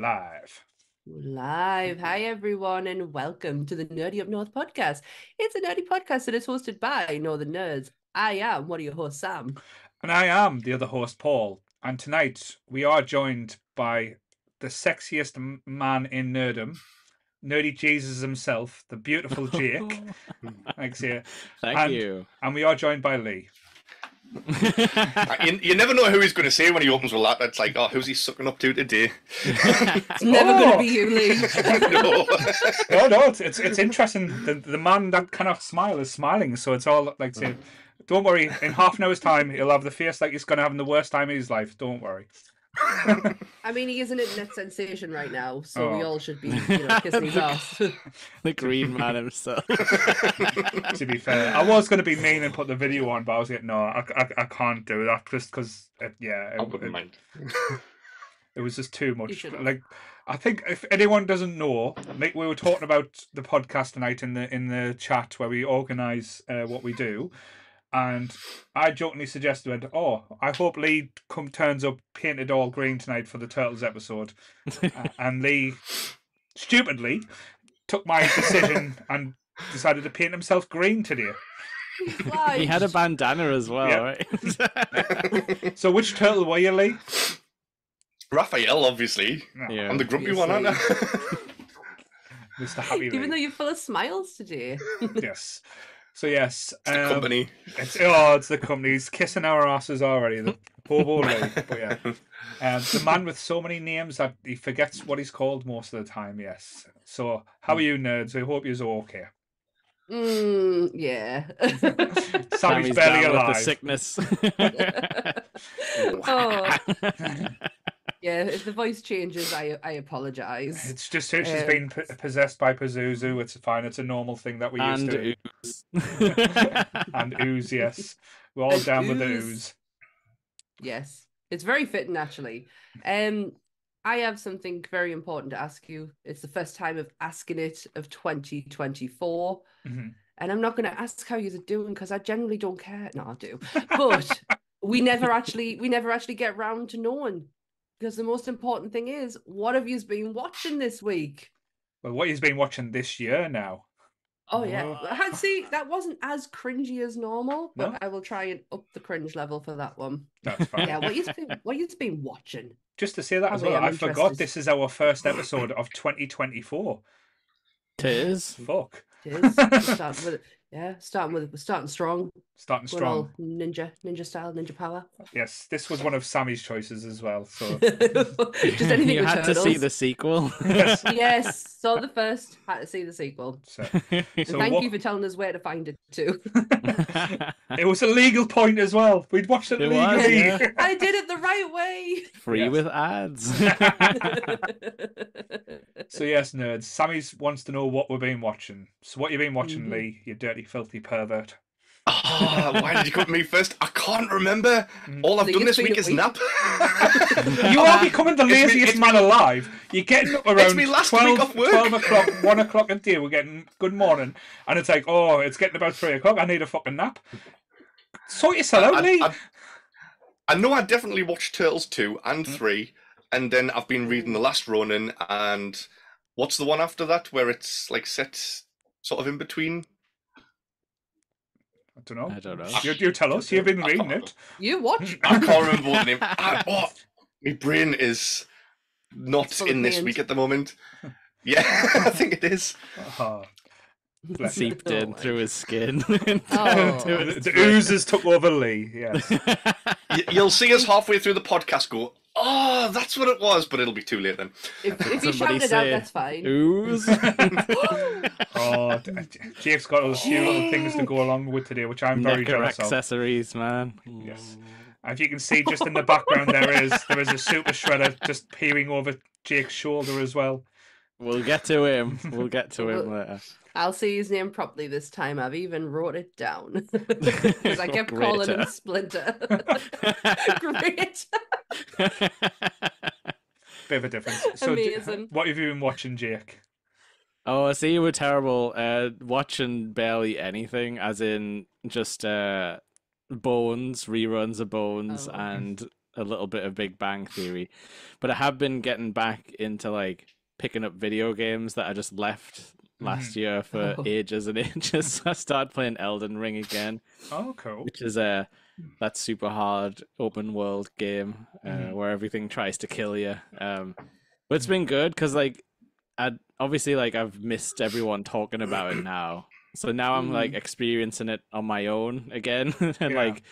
So we're live. Live. Hi, mm-hmm. everyone, and welcome to the Nerdy Up North podcast. It's a nerdy podcast that is hosted by Northern Nerds. I am one of your hosts, Sam. And I am the other host, Paul. And tonight we are joined by the sexiest man in nerdom, Nerdy Jesus himself, the beautiful Jake. Thanks here. Thank And- you. And we are joined by Lee. You, you never know who he's going to say when he opens with that. It's like, oh, who's he sucking up to today? It's never going Oh. to be you, Lee. no. No, no, it's it's, it's interesting. The, the man that cannot smile is smiling. So it's all like, say, don't worry. In half an hour's time, he'll have the face like he's going to have the worst time of his life. Don't worry. I mean, he is an internet sensation right now, so we Oh. all should be, you know, kissing his ass. the green man himself. to be fair. I was going to be mean and put the video on, but I was like, no, I, I, I can't do that just because, yeah, I it, wouldn't it, mind. it was just too much. Like, I think if anyone doesn't know, like we were talking about the podcast tonight in the in the chat where we organise uh, what we do, and I jokingly suggested, "Oh, I hope Lee come turns up painted all green tonight for the Turtles episode," Uh, and Lee stupidly took my decision and decided to paint himself green today. he had a bandana as well, Yep. right? So, which turtle were you, Lee? Raphael, obviously. yeah. I'm the grumpy one, aren't I? Mr. Happy Lee. Even though you're full of smiles today. yes. So yes, the um, company. It's oh, it's the company's kissing our asses already. The poor boy But yeah, um, the man with so many names that he forgets what he's called most of the time. Yes. So how are you, nerds? I hope you're all okay. Mm, yeah. Sammy's Sammy's barely down with alive. the sickness. oh, yeah. If the voice changes, I I apologize. It's just she's Um, been p- possessed by Pazuzu. It's fine. It's a normal thing that we used and to. ooze. And ooze, yes, we're all And down with the ooze. ooze. Yes, it's very fitting actually. Um, I have something very important to ask you. It's the first time of asking it of 2024, Mhm. and I'm not going to ask how you're doing because I generally don't care. No, I do, but we never actually we never actually get round to knowing because the most important thing is what have you been watching this week? Well, what he's been watching this year now. Oh yeah, Oh. I- see that wasn't as cringy as normal, but No? I will try and up the cringe level for that one. That's fine. Yeah, what you been what you been watching? Just to say that as well, I'm I forgot interested. this is our first episode of 2024. Tis. Fuck. It is. We're starting with yeah, starting with we're starting strong. Starting Going all strong. ninja, ninja style, ninja power. Yes, this was one of Sammy's choices as well. So Just anything you with had to see the sequel. Yes. Yes, saw the first, had to see the sequel. so So thank what- you for telling us where to find it too. it was a legal point as well. We'd watched it, It was, legally. yeah. I did it the right way. Free Yes. with ads. so yes, nerds. Sammy wants to know what we've been watching. So what you've been watching, Mhm. Lee? You dirty, filthy pervert. Ah, why did you come to me first? I can't remember. Mm. All I've done this week is week. nap. You are becoming the It's me- laziest it's man me- alive. You're getting up around me last 12, week off work. 12 o'clock, 1 o'clock a day. We're getting good morning. And it's like, oh, it's getting about 3 o'clock. I need a fucking nap. Sort yourself out, I, Lee. I, I know I definitely watched Turtles 2 and Mm. 3, and then I've been reading The Last Ronin, and what's the one after that where it's like set sort of in between? I don't know. I don't know. You, you tell us. You've been reading it. you watch. I can't remember what the name. I, oh, my brain is not Full in this pains. week at the moment. Yeah, I think it is. Ah, bless. Seeped in through his skin. Oh. Into the, the oozes took over Lee. Yes. Y- You'll see us halfway through the podcast go, oh, that's what it was, but it'll be too late then. If, if you Somebody shout it out, that's fine. Ooze. Oh, Jake's got a few little things to go along with today, which I'm very Necker jealous of. accessories, man. Yes. As you can see, just in the background, there is there is a super shredder just peering over Jake's shoulder as well. We'll get to him. We'll get to him later. I'll say his name properly this time. I've even wrote it down because I kept calling him Splinter. Great. Bit of a difference. So, d- Amazing. what have you been watching, Jake? Oh, I see you were terrible. Uh, watching barely anything, as in just uh, Bones reruns of Bones Oh. and a little bit of Big Bang Theory, but I have been getting back into like picking up video games that I just left last year for Oh. ages and ages. So I started playing Elden Ring again, Oh, cool. which is a that super hard open world game uh, Mhm. where everything tries to kill you. Um, but it's been good because like I obviously like I've missed everyone talking about it now. So now I'm like experiencing it on my own again, and Yeah. like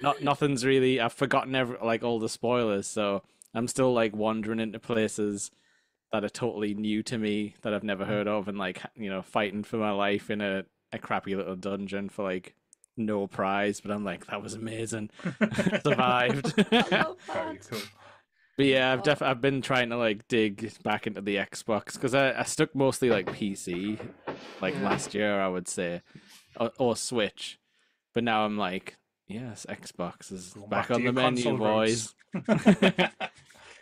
not nothing's really. I've forgotten every like all the spoilers, so I'm still like wandering into places that are totally new to me that I've never heard of, and like you know fighting for my life in a a crappy little dungeon for like no prize. But I'm like that was amazing, survived. Very cool. But yeah, I've Oh. def- I've been trying to like dig back into the Xbox because I, I stuck mostly like PC, like Yeah. last year I would say, or, or Switch, but now I'm like, yes, Xbox is Going back, on the menu, boys.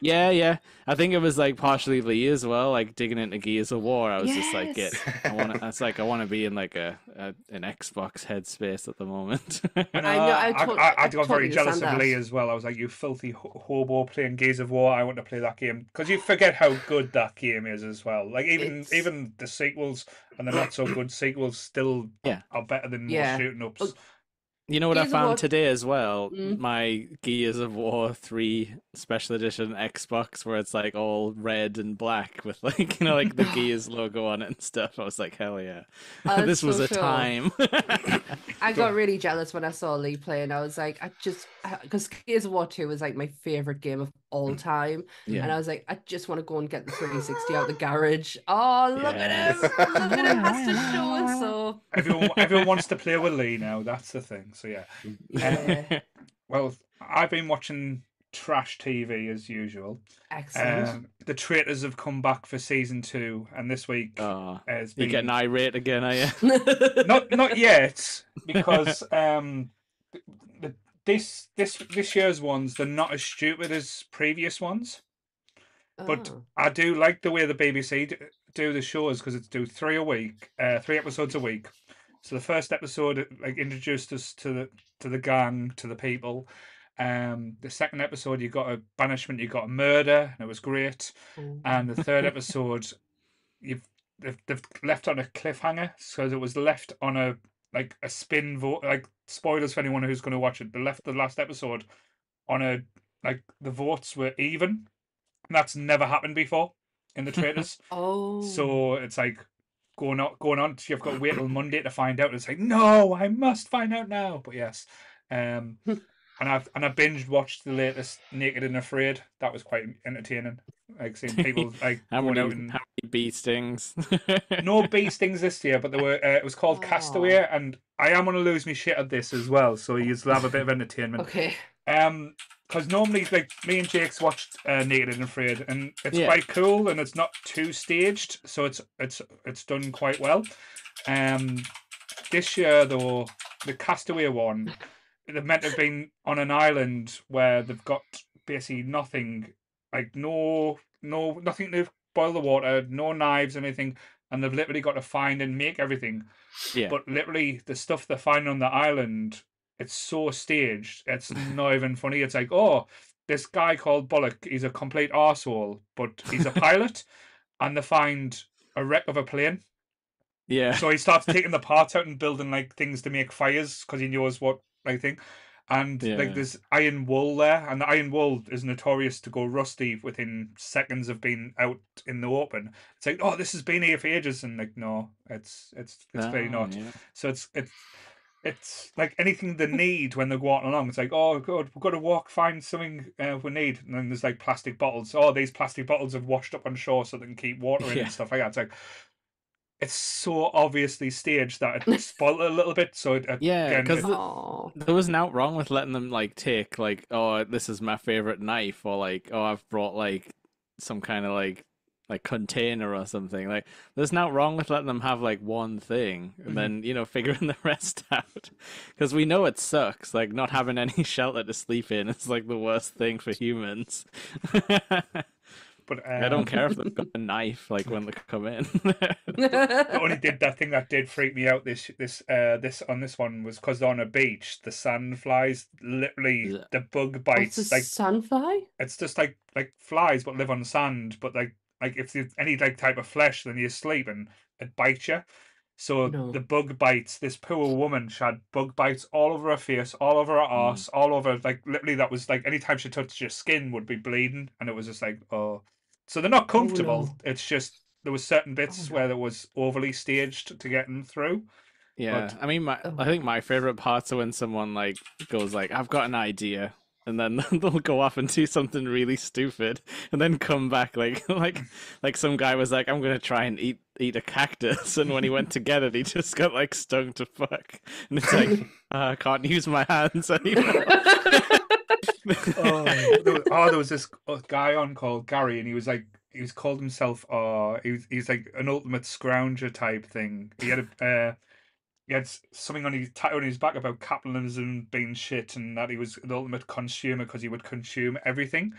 Roots. Yeah, yeah. I think it was like partially Lee as well, like digging into Gears of War. I was just like, Yes. get, I want to. It's like I want to be in like a, a an Xbox headspace at the moment. I know. I know, I I, I, I I got very jealous of understand Lee as well. I was like, "You filthy hobo playing Gears of War." I want to play that game because you forget how good that game is as well. Like even It's- even the sequels and the not so good sequels still Yeah. are better than most Yeah. shooting ups. You know what I Gears of found today as well? Mm. My Gears of War 3 special edition Xbox where it's like all red and black with like, you know, like the Gears logo on it and stuff. I was like, hell yeah. Oh, this that's was a cool. time. I got really jealous when I saw Lee playing. I was like, I just because Gears of War Two was like my favorite game of all time, yeah. and I was like, I just want to go and get the 360 out the garage. Oh, look at him! Look at him! Has to show us. So everyone everyone wants to play with Lee now. That's the thing. So yeah. yeah, Well, I've been watching trash TV as usual. excellent. Um, the traitors have come back for season two, and this week Oh, has you're getting irate again, are you? not not yet because um the, this this this year's ones they're not as stupid as previous ones but Oh. i do like the way the bbc d- do the shows because it's do three a week uh three episodes a week so the first episode like introduced us to the to the gang to the people. Um the second episode you got a banishment you got a murder and it was great. Oh. and the third episode you've they've, they've left on a cliffhanger. So it was left on a like a spin vote like spoilers for anyone who's going to watch it. They left the last episode on a like the votes were even. And that's never happened before in the traitors. Oh, so it's like going on going on you've got to wait till monday to find out it's like no i must find out now but yes um and i've and i binge watched the latest naked and afraid that was quite entertaining like seeing people like How going many, out and how many bee stings? no bee stings this year, but there were. Uh, it was called Aw. Castaway, and I am going to lose my shit at this as well. So you'll have a bit of entertainment. okay. Um, because normally, like me and Jake's watched uh, Naked and Afraid, and it's Yeah. quite cool, and it's not too staged, so it's it's it's done quite well. Um, this year though, the Castaway one, they're meant to have been on an island where they've got basically nothing, like no no nothing to boil the water, no knives, anything, and they've literally got to find and make everything. yeah. But literally, the stuff they find on the island, it's so staged. It's not even funny. It's like, oh, this guy called Bullock, he's a complete arsehole, but he's a pilot, and they find a wreck of a plane. yeah. So he starts taking the parts out and building like things to make fires because he knows what like thing. And Yeah. like there's iron wool there, and the iron wool is notorious to go rusty within seconds of being out in the open. It's like, oh, this has been here for ages, and like, no, it's it's it's very Oh, not. yeah. So it's it's it's like anything they need when they're walking along. It's like, oh god, we've got to walk, find something uh, we need, and then there's like plastic bottles. Oh, these plastic bottles have washed up on shore so they can keep water in Yeah. and stuff like that. It's like it's so obviously staged that it spoiled it a little bit. So it, Yeah, again, 'cause it- the- There wasn't out wrong with letting them like take like, oh, this is my favorite knife, or like, oh, I've brought like some kind of like like container or something. Like, there's not wrong with letting them have like one thing and Mhm. then you know figuring the rest out, because we know it sucks. Like not having any shelter to sleep in is like the worst thing for humans. But um, I don't care if they've got a knife, like when they come in. I only did that thing that did freak me out. This this uh this on this one was because on a beach, the sand flies literally Yeah. the bug What's bites a like sunfly? it's just like like flies but live on sand. But like like if there's any like type of flesh, then you sleep and it bites you. So No. the bug bites. This poor woman, she had bug bites all over her face, all over her mm. arse, all over like literally. That was like anytime she touched your skin would be bleeding, and it was just like oh. So they're not oh, comfortable. no. It's just there was certain bits oh, no. where it was overly staged to get them through. yeah, But- I mean, my Oh. I think my favorite parts are when someone like goes like, "I've got an idea," and then they'll go off and do something really stupid, and then come back like like like some guy was like, "I'm gonna try and eat eat a cactus," and when he went to get it, he just got like stung to fuck, and it's like, "Ah, I can't use my hands anymore. oh, there was, oh, there was this uh, guy on called Gary, and he was like, he was called himself, uh, he was, he's like an ultimate scrounger type thing. He had a, uh, he had something on his on his back about capitalism being shit, and that he was the ultimate consumer because he would consume everything.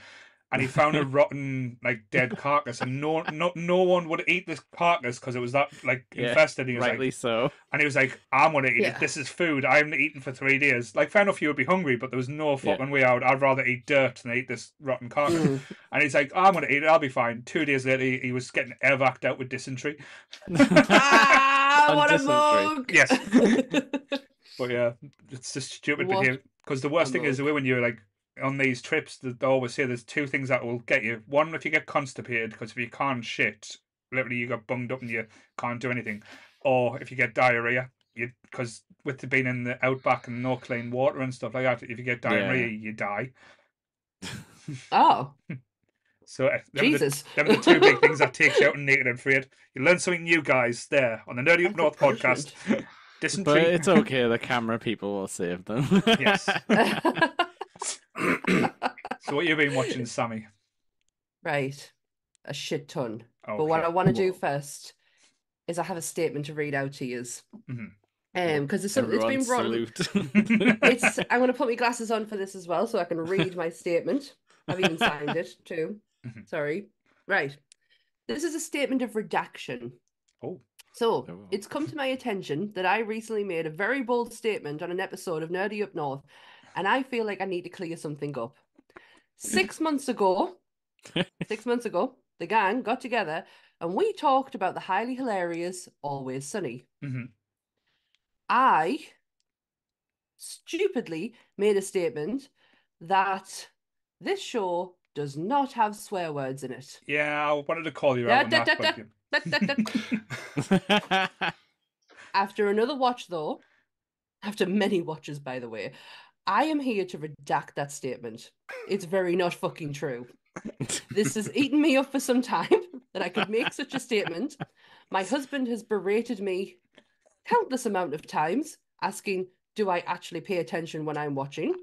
And he found a rotten, like dead carcass, and no, no, no one would eat this carcass because it was that like Yeah, infested. He was like, Rightly so. and he was like, I'm gonna eat Yeah. it. This is food. I haven't eaten for three days. Like, fair enough, you would be hungry, but there was no Yeah. fucking way out. I'd rather eat dirt than eat this rotten carcass. Mm. And he's like, oh, I'm gonna eat it. I'll be fine. Two days later, he, he was getting evac'd out with dysentery. ah, On what a dysentery. mug! Yes. But yeah, it's just stupid What behavior. Because the worst a thing is mug. when you're like on these trips, they they always say there's two things that will get you. One, if you get constipated, because if you can't shit, literally you got bunged up and you can't do anything. Or if you get diarrhea, you because with the being in the outback and no clean water and stuff like that, if you get diarrhea, you die. oh, So uh, them are the, Jesus. them are the two big things that takes you out and naked and afraid. You learn something new, guys. There on the Nerdy Up North podcast. But it's okay. The camera people will save them. Yes. So what you've been watching, Sammy? right. A shit ton. Okay. But what I want to do first is I have a statement to read out to you. Mhm. Um, because it's, some- it's Everyone been brought. salute. It's. I'm going to put my glasses on for this as well, so I can read my statement. I've even signed it too. Mhm. Sorry. Right. This is a statement of redaction. Oh. So Oh. it's come to my attention that I recently made a very bold statement on an episode of Nerdy Up North, and I feel like I need to clear something up. Six months ago, six months ago, the gang got together and we talked about the highly hilarious Always Sunny. Mhm. I stupidly made a statement that this show does not have swear words in it. Yeah, I wanted to call you out on da, da, you- After another watch, though, after many watches, by the way, I am here to redact that statement. It's very not fucking true. This has eaten me up for some time that I could make such a statement. My husband has berated me countless amount of times, asking, Do I actually pay attention when I'm watching?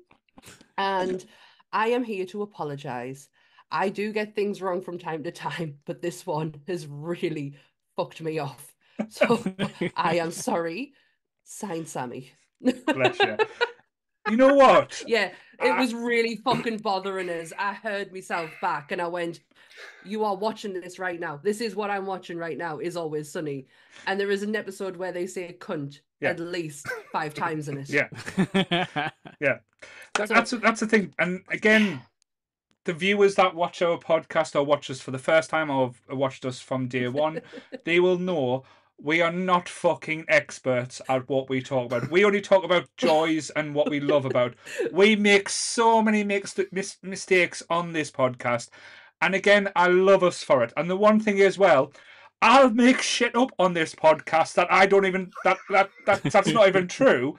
And I am here to apologize. I do get things wrong from time to time, but this one has really fucked me off. So I am sorry. Signed Sammy. Bless you. You know what? Yeah, it I- was really fucking bothering us. I heard myself back and I went, You are watching this right now. This is what I'm watching right now, is always sunny. And there is an episode where they say cunt Yeah. at least five times in it. Yeah. That, So- that's that's the thing. And again, the viewers that watch our podcast or watch us for the first time or have watched us from day one, they will know we are not fucking experts at what we talk about. We only talk about joys and what we love about. We make so many mixed mis- mistakes on this podcast. And again, I love us for it. And the one thing as well, I'll make shit up on this podcast that I don't even that that, that that's not even true.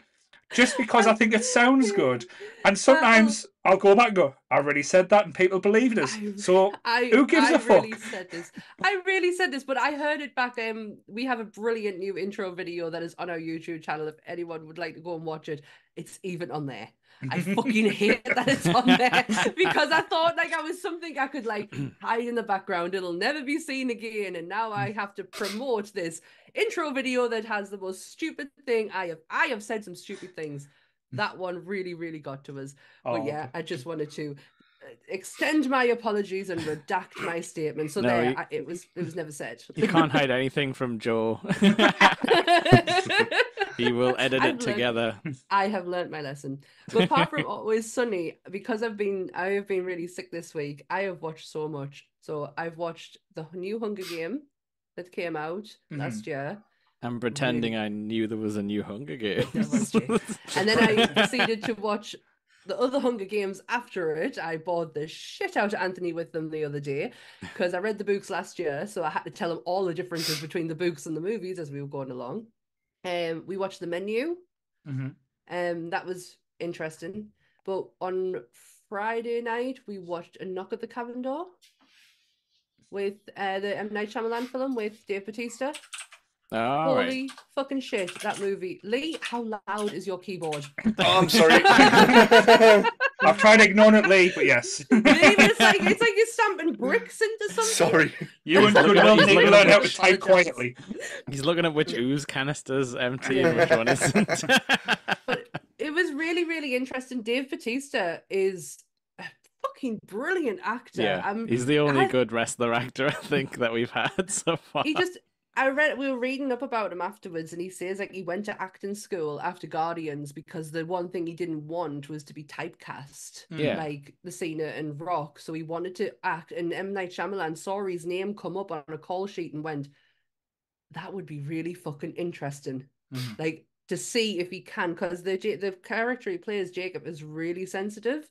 Just because I think it sounds good. And sometimes I'll go back and go, I already said that and people believed us. So I, Who gives I a really fuck? said this. I really said this, but I heard it back. Um, we have a brilliant new intro video that is on our YouTube channel. If anyone would like to go and watch it, it's even on there. I fucking hate that it's on there because I thought like I was something I could like hide in the background. It'll never be seen again, and now I have to promote this intro video that has the most stupid thing I have. I have said some stupid things. Hmm. That one really, really got to us. Oh, But yeah, I just wanted to uh, extend my apologies and redact my statement. So No, there, you- I, it was it was never said. You can't hide anything from Joe. he will edit I've it learned- together. I have learned my lesson. But apart from Always Sunny, because I've been I have been really sick this week, I have watched so much. So I've watched the new Hunger Game that came out last year. I'm pretending I knew there was a new Hunger Games. was, And then I proceeded to watch the other Hunger Games after it. I bored the shit out of Anthony with them the other day because I read the books last year, so I had to tell him all the differences between the books and the movies as we were going along. Um, we watched the menu. Mhm. Um, that was interesting. But on Friday night, we watched A Knock at the Cabin Door with uh, the M Night Shyamalan film with Dave Batista. All right. Holy fucking shit, that movie. Lee, how loud is your keyboard? Oh, I'm sorry. I've tried ignoring it, Lee, but yes. Lee, it's like it's like you're stamping bricks into something. sorry. You and He's looking Goodwill at- need to learn how to type quietly. He's looking at which ooze canister's empty and which one isn't. But it was really, really interesting. Dave Batista is a fucking brilliant actor. yeah, Um, he's the only I- good wrestler actor I think that we've had so far. he just I read we were reading up about him afterwards and he says like he went to acting school after Guardians because the one thing he didn't want was to be typecast Yeah. like the Cena and Rock so he wanted to act and M Night Shyamalan saw his name come up on a call sheet and went that would be really fucking interesting Mhm. like to see if he can because the the character he plays Jacob is really sensitive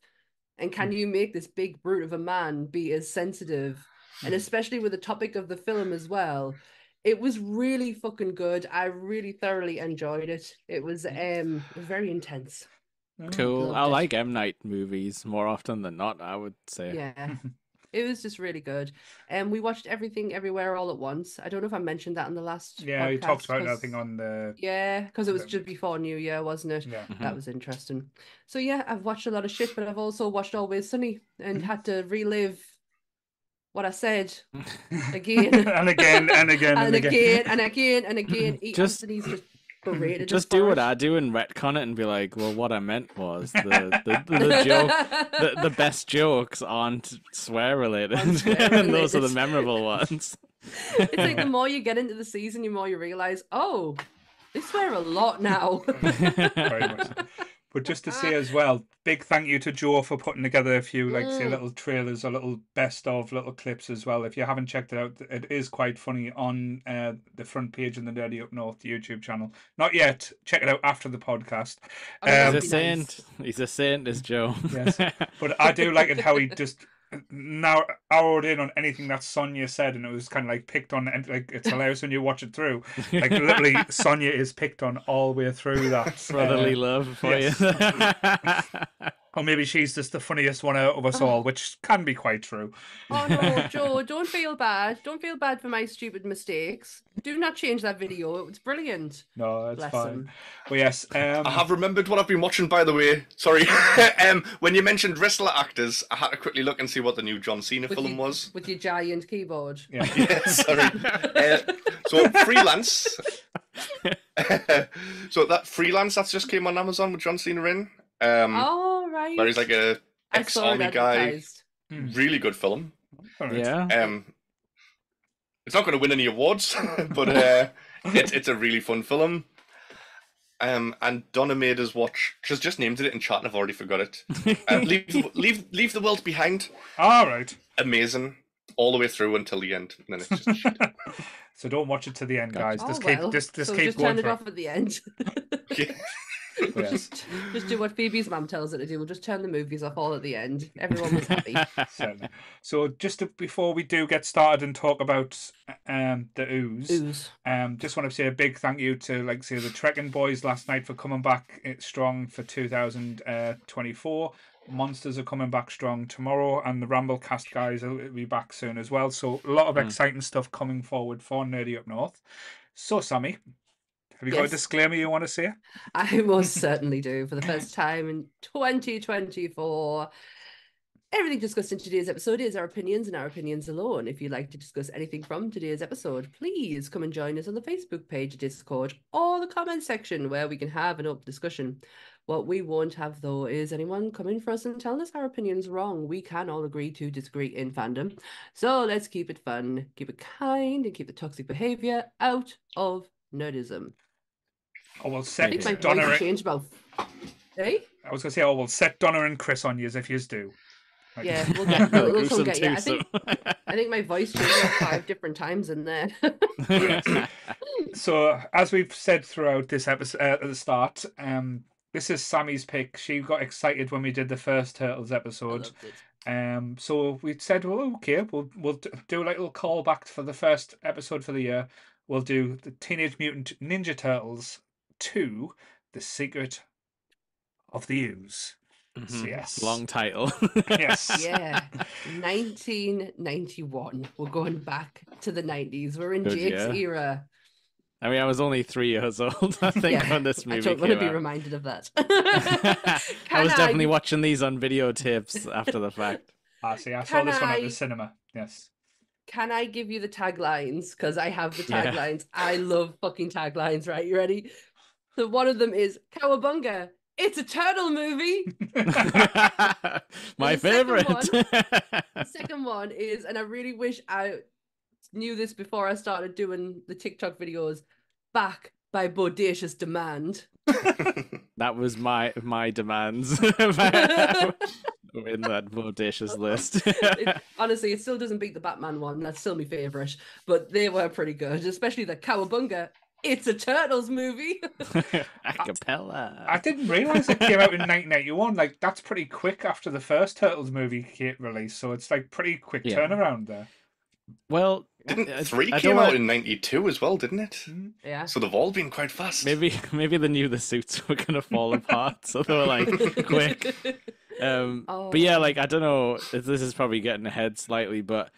and can mm. you make this big brute of a man be as sensitive? And mm. especially with the topic of the film as well it was really fucking good. I really thoroughly enjoyed it. It was mm. um very intense. Cool. I like M. Night movies more often than not. I would say. yeah it was just really good and we watched everything everywhere all at once i don't know if i mentioned that in the last Yeah, you talked about nothing on the. yeah because it was just before new year wasn't it Yeah. that was interesting so yeah i've watched a lot of shit but i've also watched always sunny and Mhm. had to relive what i said again and again, and again, and and again. again and again and again. Just- Anthony's just berated. Mm. us Just do what. I do and retcon it and be like, well, what I meant was the the, the, the joke. The, the best jokes aren't swear related, Aren't and those are the memorable ones. it's like the more you get into the season, the more you realize, oh, they swear a lot now. Very much so. But just to say as well, big thank you to Joe for putting together a few, like say, Mm. little trailers or little best of little clips as well. If you haven't checked it out, it is quite funny on uh, the front page in the Nerdy Up North YouTube channel. Not yet. Check it out after the podcast. Oh, Um, He's a be nice. saint. He's a saint, is Joe. Yes. But I do like it how he just now arrowed in on anything that Sonia said, and it was kind of like picked on. And like it's hilarious when you watch it through. Like literally, Sonia is picked on all the way through that. brotherly uh, love for yes. you. or maybe she's just the funniest one out of us all, which can be quite true. oh no, Joe, don't feel bad. Don't feel bad for my stupid mistakes. Do not change that video. It was brilliant. No, that's Bless fine. him. But yes, um, I have remembered what I've been watching, by the way. Sorry. um, when you mentioned wrestler actors, I had to quickly look and see what the new John Cena With film you- was. With your giant keyboard. yeah. Yeah, sorry. Uh, so freelance. so that freelance that's just came on Amazon with John Cena in. Um, oh right. where he's like a saw it ex-army guy. advertised. Really good film. All right. yeah. Um, it's not going to win any awards, but uh, it's it's a really fun film. Um, and Donna made us watch. She's just named it in chat, and I've already forgot it. Uh, leave, the- leave, leave the world behind. All right. Amazing, all the way through until the end, and then it's just shit. So don't watch it to the end, guys. Oh, Just well. keep just, just so keep just going turn it through. off at the end. Yeah. Yes. just, just do what Phoebe's mum tells her to do. We'll just turn the movies off all at the end. Everyone was happy. Certainly. So just to, before we do get started and talk about um the ooze, Ooze. um, just want to say a big thank you to like say the Trekking boys last night for coming back eh, strong for 2024. Monsters are coming back strong tomorrow, and the Ramblecast guys will be back soon as well. So a lot of Mm. exciting stuff coming forward for Nerdy Up North. So Sammy, have you got a disclaimer you want to say? I most certainly do. For the first time in 2024. Everything discussed in today's episode is our opinions and our opinions alone. If you'd like to discuss anything from today's episode, please come and join us on the Facebook page, Discord, or the comment section where we can have an open discussion. What we won't have though is anyone coming for us and telling us our opinions wrong. We can all agree to disagree in fandom. So let's keep it fun, keep it kind, and keep the toxic behavior out of nerdism. Oh well, I set think my Donna. voice changed about. Hey? I was gonna say, oh well, set Donna and Chris on yous if yous do. Like- Yeah, we'll get we'll, we'll Gruesome get you. I think. I think my voice changed five different times in there. So, as we've said throughout this episode uh, at the start, um, this is Sammy's pick. She got excited when we did the first Turtles episode. loved it. Um, so we said, well, okay, we'll we'll do a little callback for the first episode for the year. We'll do the Teenage Mutant Ninja Turtles two: The Secret of the Ooze. Mhm. Yes. Long title. Yes. Yeah, 1991. We're going back to the 90s. We're in Good Jake's year. era. I mean, I was only three years old, I think, Yeah, when this movie I movie don't want to be out. reminded of that. I Can was definitely I- watching these on videotapes after the fact. Ah, see, I saw Can this one at the cinema. Yes. Can I give you the taglines? Because I have the Yeah. taglines. I love fucking taglines, right? You ready? So one of them is Cowabunga. It's a turtle movie. My the second favorite. The second one is, and I really wish I knew this before I started doing the TikTok videos, back by bodacious demand. that was my my demands in that bodacious list. It- honestly, it still doesn't beat the Batman one. That's still my favorite, but they were pretty good, especially the Cowabunga. It's a Turtles movie. Acapella. I didn't realize it came out in 1991. Like that's pretty quick after the first Turtles movie came released, so it's like pretty quick Yeah. turnaround there. Well, Didn't I- three I don't came out wanna- in '92 as well? Didn't it? yeah. So they've all been quite fast. maybe maybe they knew the suits were gonna fall apart, so they were like, quick. Um, but yeah, Oh. like I don't know. This is probably getting ahead slightly, but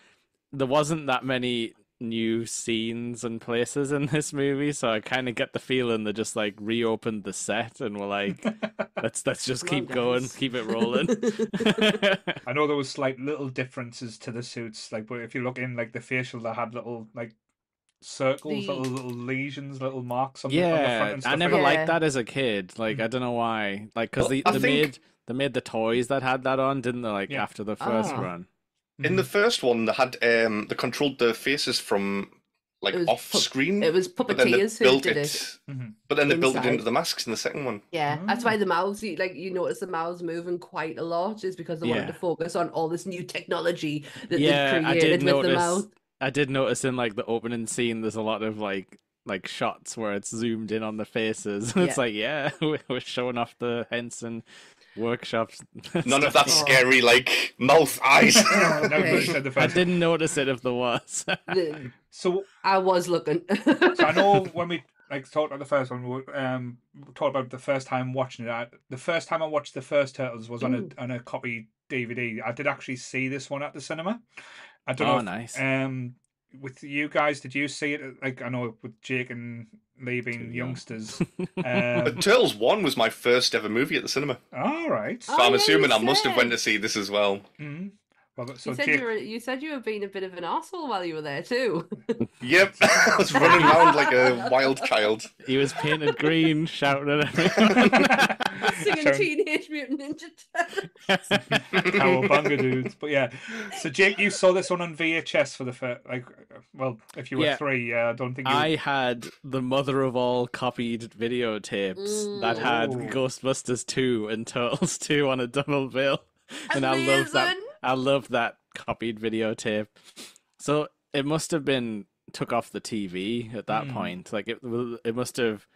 there wasn't that many new scenes and places in this movie, so I kind of get the feeling they just like reopened the set and were like, let's let's just Come on, keep going, keep it rolling. I know there was like little differences to the suits. Like, but if you look in like the facial, they had little like circles, The- little little lesions, little marks on the, on the front yeah, and I never like Yeah. liked that as a kid. Like I don't know why. Like because Well, they, I they think- made they made the toys that had that on, didn't they? Like Yeah. after the first Ah. run. In the first one, they had um, they controlled the faces from like off pu- screen. It was but puppeteers who did it. it. Mhm. But then they built it into the masks in the second one. Yeah, that's why Ah. the mouths, you, like you notice the mouths moving quite a lot, is because they wanted to focus on all this new technology that Yeah, they've I did created with the notice- mouth. I did notice in like the opening scene, there's a lot of like like shots where it's zoomed in on the faces. It's like, yeah, we're we're showing off the Henson workshops. None of stuff. that scary like mouth eyes. No, no, Okay. you said the I didn't notice it if there was. So, I was looking. so I know when we like talked about the first one, we um talked about the first time watching it. I, the first time I watched the first Turtles was on Mm. a on a copy DVD. I did actually see this one at the cinema. I don't Oh, know. if, nice. Um, with you guys, did you see it? Like I know with Jake and Lee Too being young. youngsters. But Um, Turtles One was my first ever movie at the cinema, all right. so Oh, I'm yeah, assuming I must have went to see this as well. Mhm. Well, so you said Jake, you were you said you were being a bit of an asshole while you were there too. Yep, I was running around like a wild child. he was painted green, shouting at everyone. Singing Showing- Teenage Mutant Ninja Turtles. Cowabunga dudes. But yeah, so Jake, you saw this one on VHS for the first, like, well, if you were Yeah. three, yeah, I don't think you. I had the mother of all copied videotapes that had Mm. Ghostbusters 2 and Turtles 2 on a double bill. And I loved that Amazing. I love that copied videotape. So it must have been took off the TV at that Mm. point. Like it, it must have.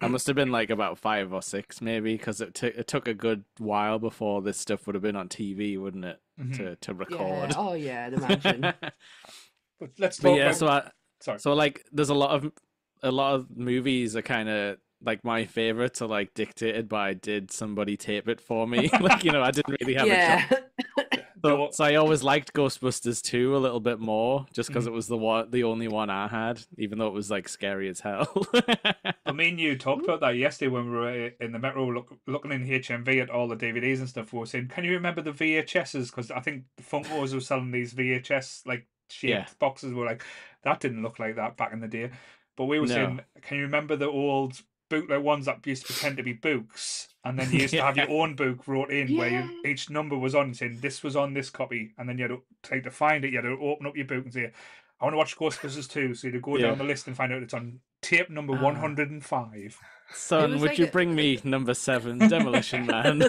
I must have been like about five or six, maybe, because it took it took a good while before this stuff would have been on TV, wouldn't it? Mhm. To to Yeah. record. Oh yeah, I'd imagine. But let's but talk yeah, about. so I, Sorry. so like, there's a lot of a lot of movies are kind of like my favorites are like dictated by did somebody tape it for me? like you know, I didn't really have a choice. So, I always liked Ghostbusters 2 a little bit more, just because Mhm. it was the one, the only one I had, even though it was like scary as hell. I mean, you talked about that yesterday when we were in the metro look, looking in HMV at all the DVDs and stuff. We were saying, can you remember the VHSs? Because I think Funkos were selling these VHS like shaped Yeah. boxes. We're like, that didn't look like that back in the day. But we were No. saying, can you remember the old bootleg ones that used to pretend to be books? And then you used to have your own book wrote in where you, each number was on saying this was on this copy, and then you had to try to find it. You had to open up your book and say, "I want to watch Ghostbusters 2. So you'd go Yeah. down the list and find out it's on tape number Ah. one hundred and five. Son, would like you a- bring me number seven, Demolition Man?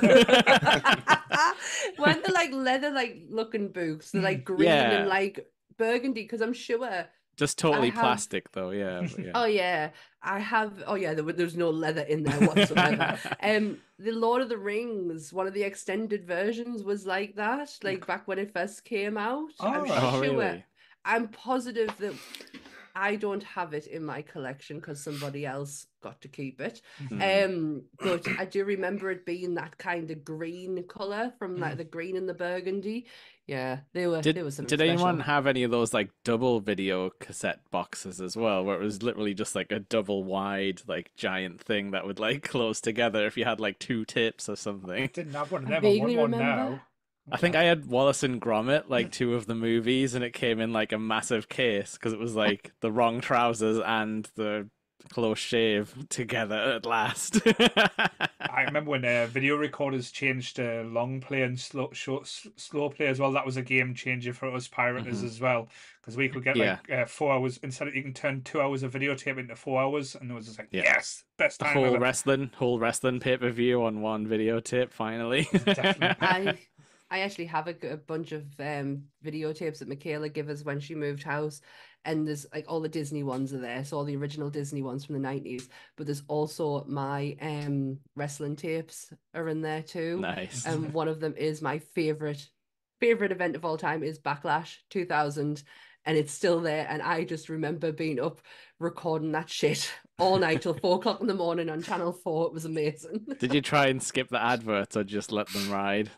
Weren't they like leather like looking books? They're like green Yeah. and like burgundy because I'm sure. Just totally have- plastic, though. Yeah. yeah. Oh yeah, I have. Oh yeah, there, there's no leather in there whatsoever. um, the Lord of the Rings, one of the extended versions was like that, like back when it first came out. I'm Oh, sure. oh, really? I'm positive that I don't have it in my collection because somebody else got to keep it. Hmm. Um, but I do remember it being that kind of green color from Mm. like the green and the burgundy. Yeah, they were. Did, they were something did anyone special. have any of those like double video cassette boxes as well, where it was literally just like a double wide, like giant thing that would like close together if you had like two tips or something? Didn't have one of them. I want vaguely one remember. now. I think I had Wallace and Gromit, like two of the movies, and it came in like a massive case because it was like the wrong trousers and the close shave together at last. I remember when uh, video recorders changed to long play and slow, short, slow play as well. That was a game changer for us pirators Mhm. as well, because we could get Yeah. like uh, four hours instead of you can turn two hours of videotape into four hours, and it was just like Yeah. yes, best time whole ever. wrestling, whole wrestling pay per view on one videotape. Finally, Definitely. I I actually have a bunch of um videotapes that Michaela gave us when she moved house, and there's like all the Disney ones are there, so all the original Disney ones from the nineties. But there's also my um wrestling tapes are in there too, nice. and one of them is my favorite favorite event of all time is Backlash 2000. And it's still there, and I just remember being up recording that shit all night till four o'clock in the morning on Channel Four. It was amazing. Did you try and skip the adverts or just let them ride?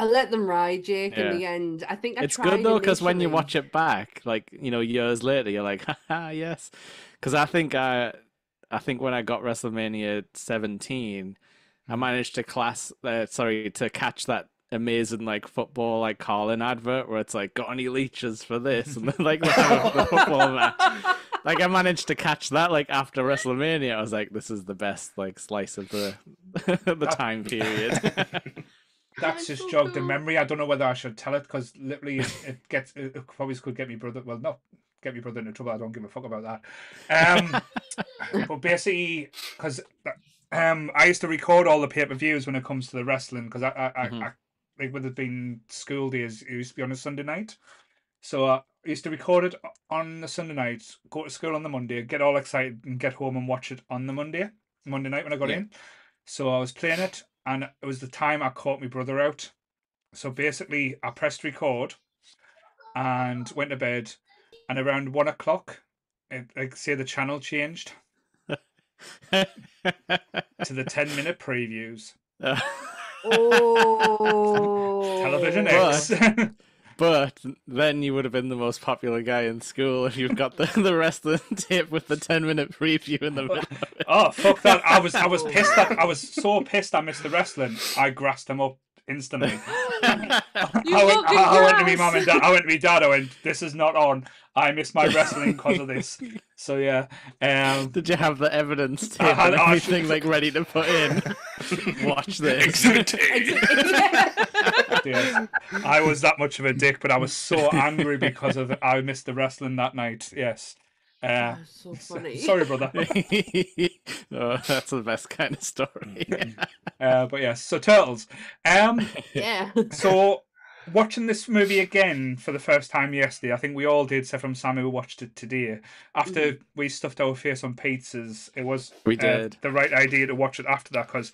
I let them ride, Jake. Yeah. In the end, I think I it's tried good though because when you watch it back, like you know, years later, you're like, haha, yes. Because I think I, I think when I got WrestleMania 17, I managed to class, uh, sorry, to catch that amazing like football like Carling advert where it's like got any leeches for this and then like the, the football match. Like I managed to catch that like after WrestleMania. I was like, this is the best like slice of the the time period. That's just so jogged a memory. I don't know whether I should tell it because literally it, it gets it probably could get me brother. Well, not get me brother into trouble. I don't give a fuck about that. Um, but basically, because um, I used to record all the pay per views when it comes to the wrestling because I, I, I, Mhm. I like with it being school days, it used to be on a Sunday night. So uh, I used to record it on the Sunday night, go to school on the Monday, get all excited, and get home and watch it on the Monday, Monday night when I got Yeah. in. So I was playing it, and it was the time I caught my brother out. So basically, I pressed record and went to bed, and around one o'clock, it, like say the channel changed to the ten minute previews. Oh, Television But- X. But then you would have been the most popular guy in school if you've got the, the rest of the tape with the 10 minute preview in the middle of it. oh fuck that! I was I was pissed. That, I was so pissed. I missed the wrestling. I grassed him up instantly. You I went, I, I went to me grass. mum and dad. I went to me dad. I went. This is not on. I missed my wrestling because of this. So yeah. Um, Did you have the evidence tape I had- and I everything like ready to put in? Watch this. Exhibit A. yes. I was that much of a dick, but I was so angry because of I missed the wrestling that night. Yes. Uh, so funny. sorry, brother. oh, that's the best kind of story. Uh, but yes. So turtles. Um. Yeah. So watching this movie again for the first time yesterday, I think we all did, except from Sammy, who watched it today. After we stuffed our face on pizzas, it was We uh, did. the right idea to watch it after that because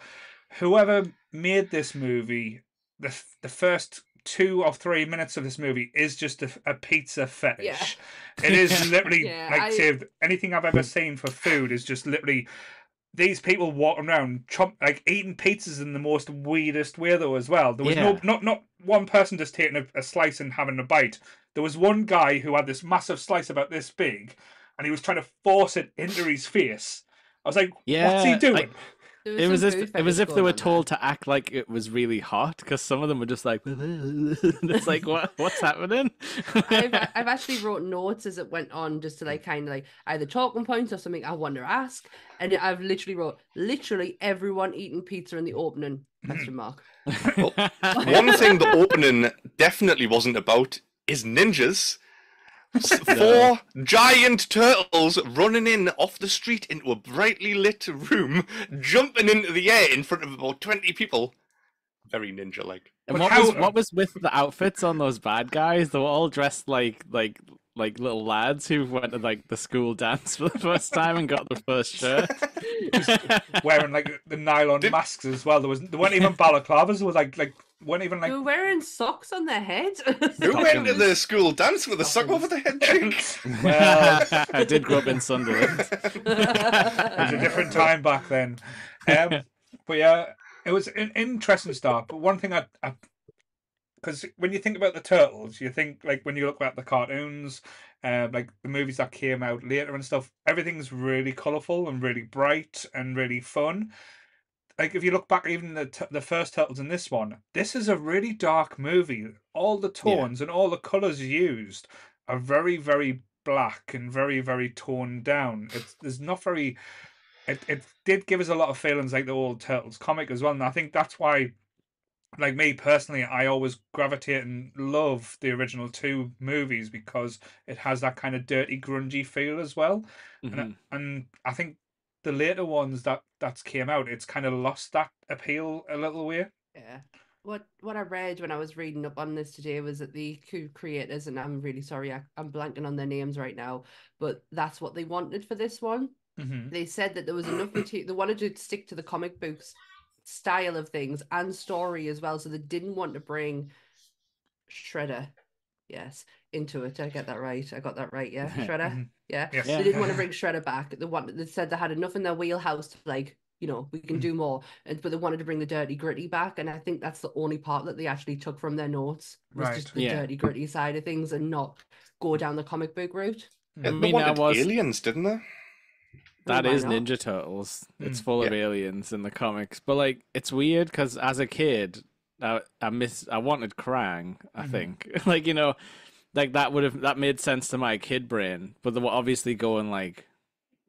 whoever made this movie, the the first two or three minutes of this movie is just a, a pizza fetish. It is literally Yeah, like I- say anything I've ever seen for food is just literally these people walking around chomp, like eating pizzas in the most weirdest way though as well. There was no not not one person just taking a, a slice and having a bite. There was one guy who had this massive slice about this big, and he was trying to force it into his face. I was like, Yeah, "What's he doing?" Like- There It was as, food it was if they were on there. told to act like it was really hot because some of them were just like it's like what what's happening I've, I've actually wrote notes as it went on just to like kind of like either talking points or something I want to ask. And I've literally wrote literally everyone eating pizza in the opening. Question mm-hmm. mark. One thing the opening definitely wasn't about is ninjas. S- Four giant turtles running in off the street into a brightly lit room, jumping into the air in front of about 20 people. Very ninja like. And what how- was what was with the outfits on those bad guys? They were all dressed like like like little lads who went to like the school dance for the first time and got the first shirt. wearing like the nylon Did- masks as well. There was there weren't even balaclavas. There was like like weren't even They were wearing socks on their head. Who went to the school dance with a sock over the head, Jake? well, I did grow up in Sunderland. it was a different time back then. Um, but yeah, it was an interesting start. But one thing I, because when you think about the turtles, you think like when you look at the cartoons, um, like the movies that came out later and stuff, everything's really colourful and really bright and really fun. Like if you look back, even the t- the first turtles in this one, this is a really dark movie. All the tones and all the colours used are very very black and very very toned down. It's there's not very. It it did give us a lot of feelings like the old Turtles comic as well, and I think that's why, like me personally, I always gravitate and love the original two movies because it has that kind of dirty, grungy feel as well, and Mhm. I- and I think the later ones that that's came out, it's kind of lost that appeal a little way. Yeah. What what I read when I was reading up on this today was that the creators, and I'm really sorry, I, I'm blanking on their names right now, but that's what they wanted for this one. Mm-hmm. They said that there was enough material. They wanted to stick to the comic books style of things and story as well, so they didn't want to bring Shredder, yes, into it. Did I get that right? I got that right. Yeah, Shredder. Mhm. Yeah. Yes. Yeah. They didn't want to bring Shredder back. The one They said they had enough in their wheelhouse to like, you know, we can Mm. do more. And but they wanted to bring the dirty gritty back, and I think that's the only part that they actually took from their notes was just the Yeah. dirty gritty side of things, and not go down the comic book route. I They mean, I wanted was aliens, didn't they? That Why is not? Ninja Turtles. It's Mm, full of aliens in the comics, but like it's weird because as a kid, I, I miss I wanted Krang. I Mhm. think like you know, like that would have that made sense to my kid brain, but they were obviously going like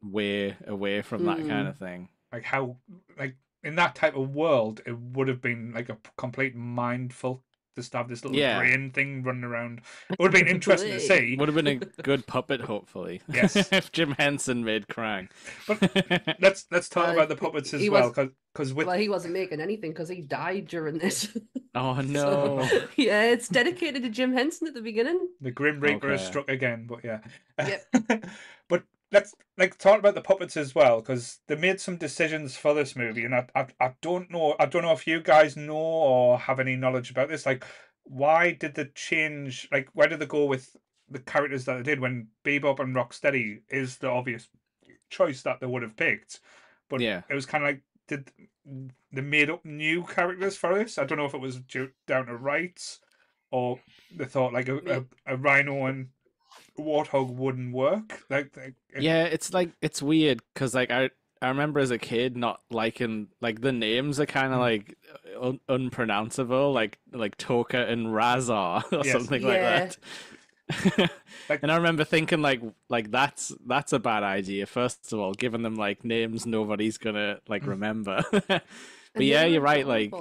way away from that kind Mm. of thing. Like how like in that type of world, it would have been like a complete mindful just have this little Yeah. brain thing running around. It would have been interesting to see. Would have been a good puppet, hopefully. Yes. if Jim Henson made Krang. Let's let's talk Uh, about the puppets as well, was- because with Well, he wasn't making anything because he died during this. oh So, no! yeah, it's dedicated to Jim Henson at the beginning. the Grim Reaper has Okay. struck again. But yeah, Yep. but let's like talk about the puppets as well, because they made some decisions for this movie, and I, I I don't know I don't know if you guys know or have any knowledge about this. Like, why did they change? Like, where did they go with the characters that they did when Bebop and Rocksteady is the obvious choice that they would have picked? But Yeah. it was kind of like did they made up new characters for this? I don't know if it was due, down to rights or they thought like a, a, a rhino and warthog wouldn't work. Like, like it- Yeah, it's like it's weird because like I I remember as a kid not liking like the names are kind of Mm. like un- unpronounceable, like like Tokka and Rahzar or Yes. something Yeah. like that. Like- and I remember thinking like like that's that's a bad idea. First of all, giving them like names nobody's gonna like Mm. remember. but yeah, you're were right, like-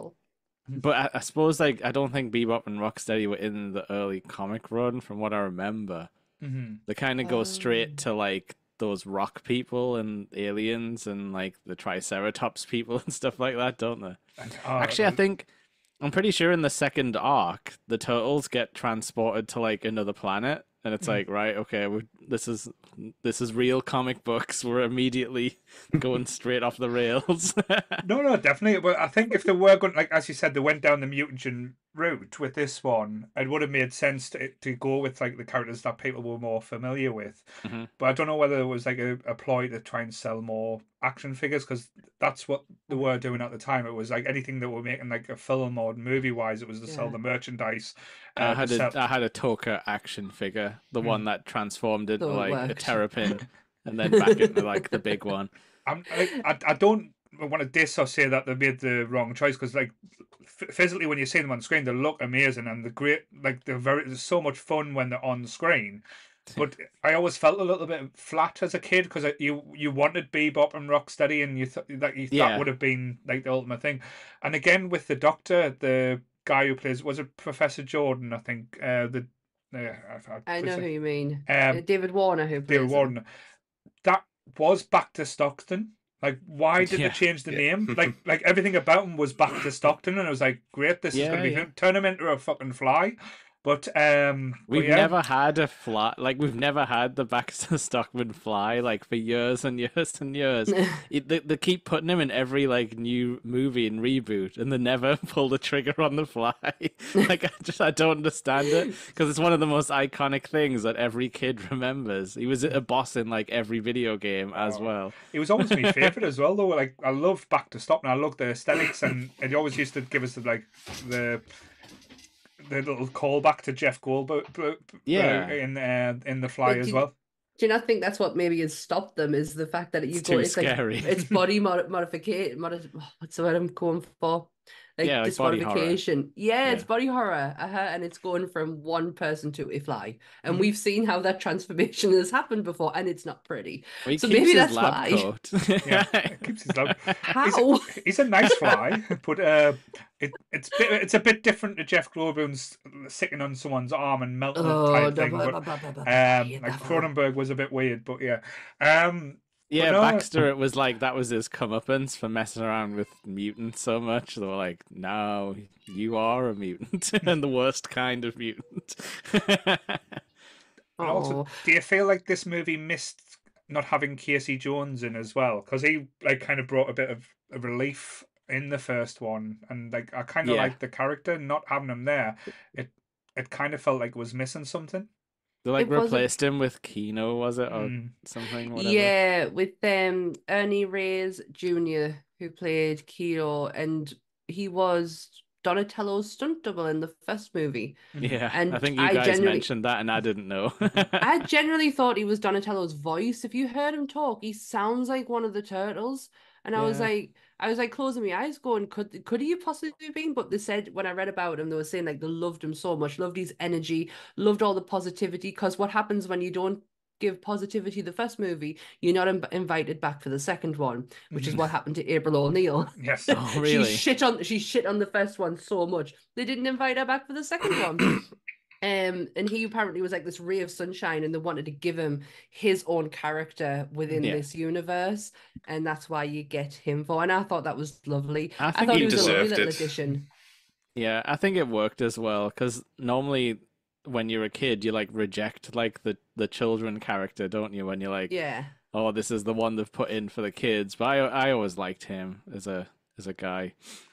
but I, I suppose like I don't think Bebop and Rocksteady were in the early comic run, from what I remember. Mhm. They kind of go Um. straight to like those rock people and aliens and like the Triceratops people and stuff like that, don't they? And, uh, Actually, I think I'm pretty sure in the second arc, the turtles get transported to like another planet, and it's like, right, okay, this is this is real comic books. We're immediately going straight off the rails. No, no, definitely. But I think if they were going, like as you said, they went down the mutagen route with this one, it would have made sense to to go with like the characters that people were more familiar with. Mhm. But I don't know whether it was like a, a ploy to try and sell more action figures because that's what they were doing at the time. It was like anything that were making like a film or movie wise, it was to sell the merchandise. uh, I to had sell- a I had a Tokka action figure, the Mm. one that transformed into So it like a worked. terrapin, and then back into like the big one. I'm, I, I, I don't want to diss or say that they made the wrong choice because, like, f- physically when you see them on screen, they look amazing and they're great. Like, they're very. There's so much fun when they're on screen. But I always felt a little bit flat as a kid because you you wanted Bebop and Rocksteady and you thought that you Yeah. that would have been like the ultimate thing. And again with the Doctor, the guy who plays was it Professor Jordan? I think uh, the. Uh, I, I know who you mean. Um, Uh, David Warner who plays David him. That was Baxter Stockman. Like, why did Yeah. they change the Yeah. name? Like, like everything about him was Baxter Stockman, and I was like, great, this is gonna be yeah. him. turn him into a fucking fly. But um, We've yeah, never had a fly like we've never had the Baxter Stockman fly like for years and years and years. It, they, they keep putting him in every like new movie and reboot, and they never pull the trigger on the fly. like I just I don't understand it because it's one of the most iconic things that every kid remembers. He was a boss in like every video game as Oh. well. It was always my favorite as well, though. Like I loved Baxter Stockman. I loved the aesthetics, and it always used to give us the like the the little callback to Jeff Goldblum. Yeah. in uh, in the Fly But as did- well. Do you not think that's what maybe has stopped them? Is the fact that you It's go, too it's like scary. it's body mod- modification. Modi- what's the word I'm going for? Like Yeah, like this body horror. modification. Yeah, it's body horror, uh-huh, and it's going from one person to a fly, and Mhm. we've seen how that transformation has happened before, and it's not pretty. Well, So maybe his that's lab why. coat. Yeah, it keeps his lab- He's How? a, he's a nice fly, but uh, it, it's bit, it's a bit different to Jeff Goldblum's sitting on someone's arm and melting Oh, type da- thing. But um, like. Cronenberg was a bit weird, but yeah. Um, Yeah, no, Baxter, it was like that was his comeuppance for messing around with mutants so much. They were like, no, you are a mutant and the worst kind of mutant. also, Oh. do you feel like this movie missed not having Casey Jones in as well? Because he like kind of brought a bit of a relief in the first one, and like I kind of Yeah. like the character not having him there. It it kind of felt like it was missing something. They like It replaced him with Keno, was it? Or Mm. something, whatever. Yeah, with um Ernie Reyes Jr., who played Keno, and he was Donatello's stunt double in the first movie. Yeah. And I think you I guys mentioned that and I didn't know. I generally thought he was Donatello's voice. If you heard him talk, he sounds like one of the turtles. And I was like, I was like closing my eyes, going, could could he have possibly been? But they said when I read about him, they were saying like they loved him so much, loved his energy, loved all the positivity. Because what happens when you don't give positivity the first movie, you're not in- invited back for the second one, which is Mhm. what happened to April O'Neil. Yes. Oh, really? She shit on she shit on the first one so much they didn't invite her back for the second one. Um, and he apparently was like this ray of sunshine, and they wanted to give him his own character within Yeah. this universe, and that's why you get him for. And I thought that was lovely. I I, thought he it was a lovely little it. addition. Yeah, I think it worked as well because normally when you're a kid, you like reject like the the children character, don't you? When you're like, Yeah, oh, this is the one they've put in for the kids. But I I always liked him as a as a guy.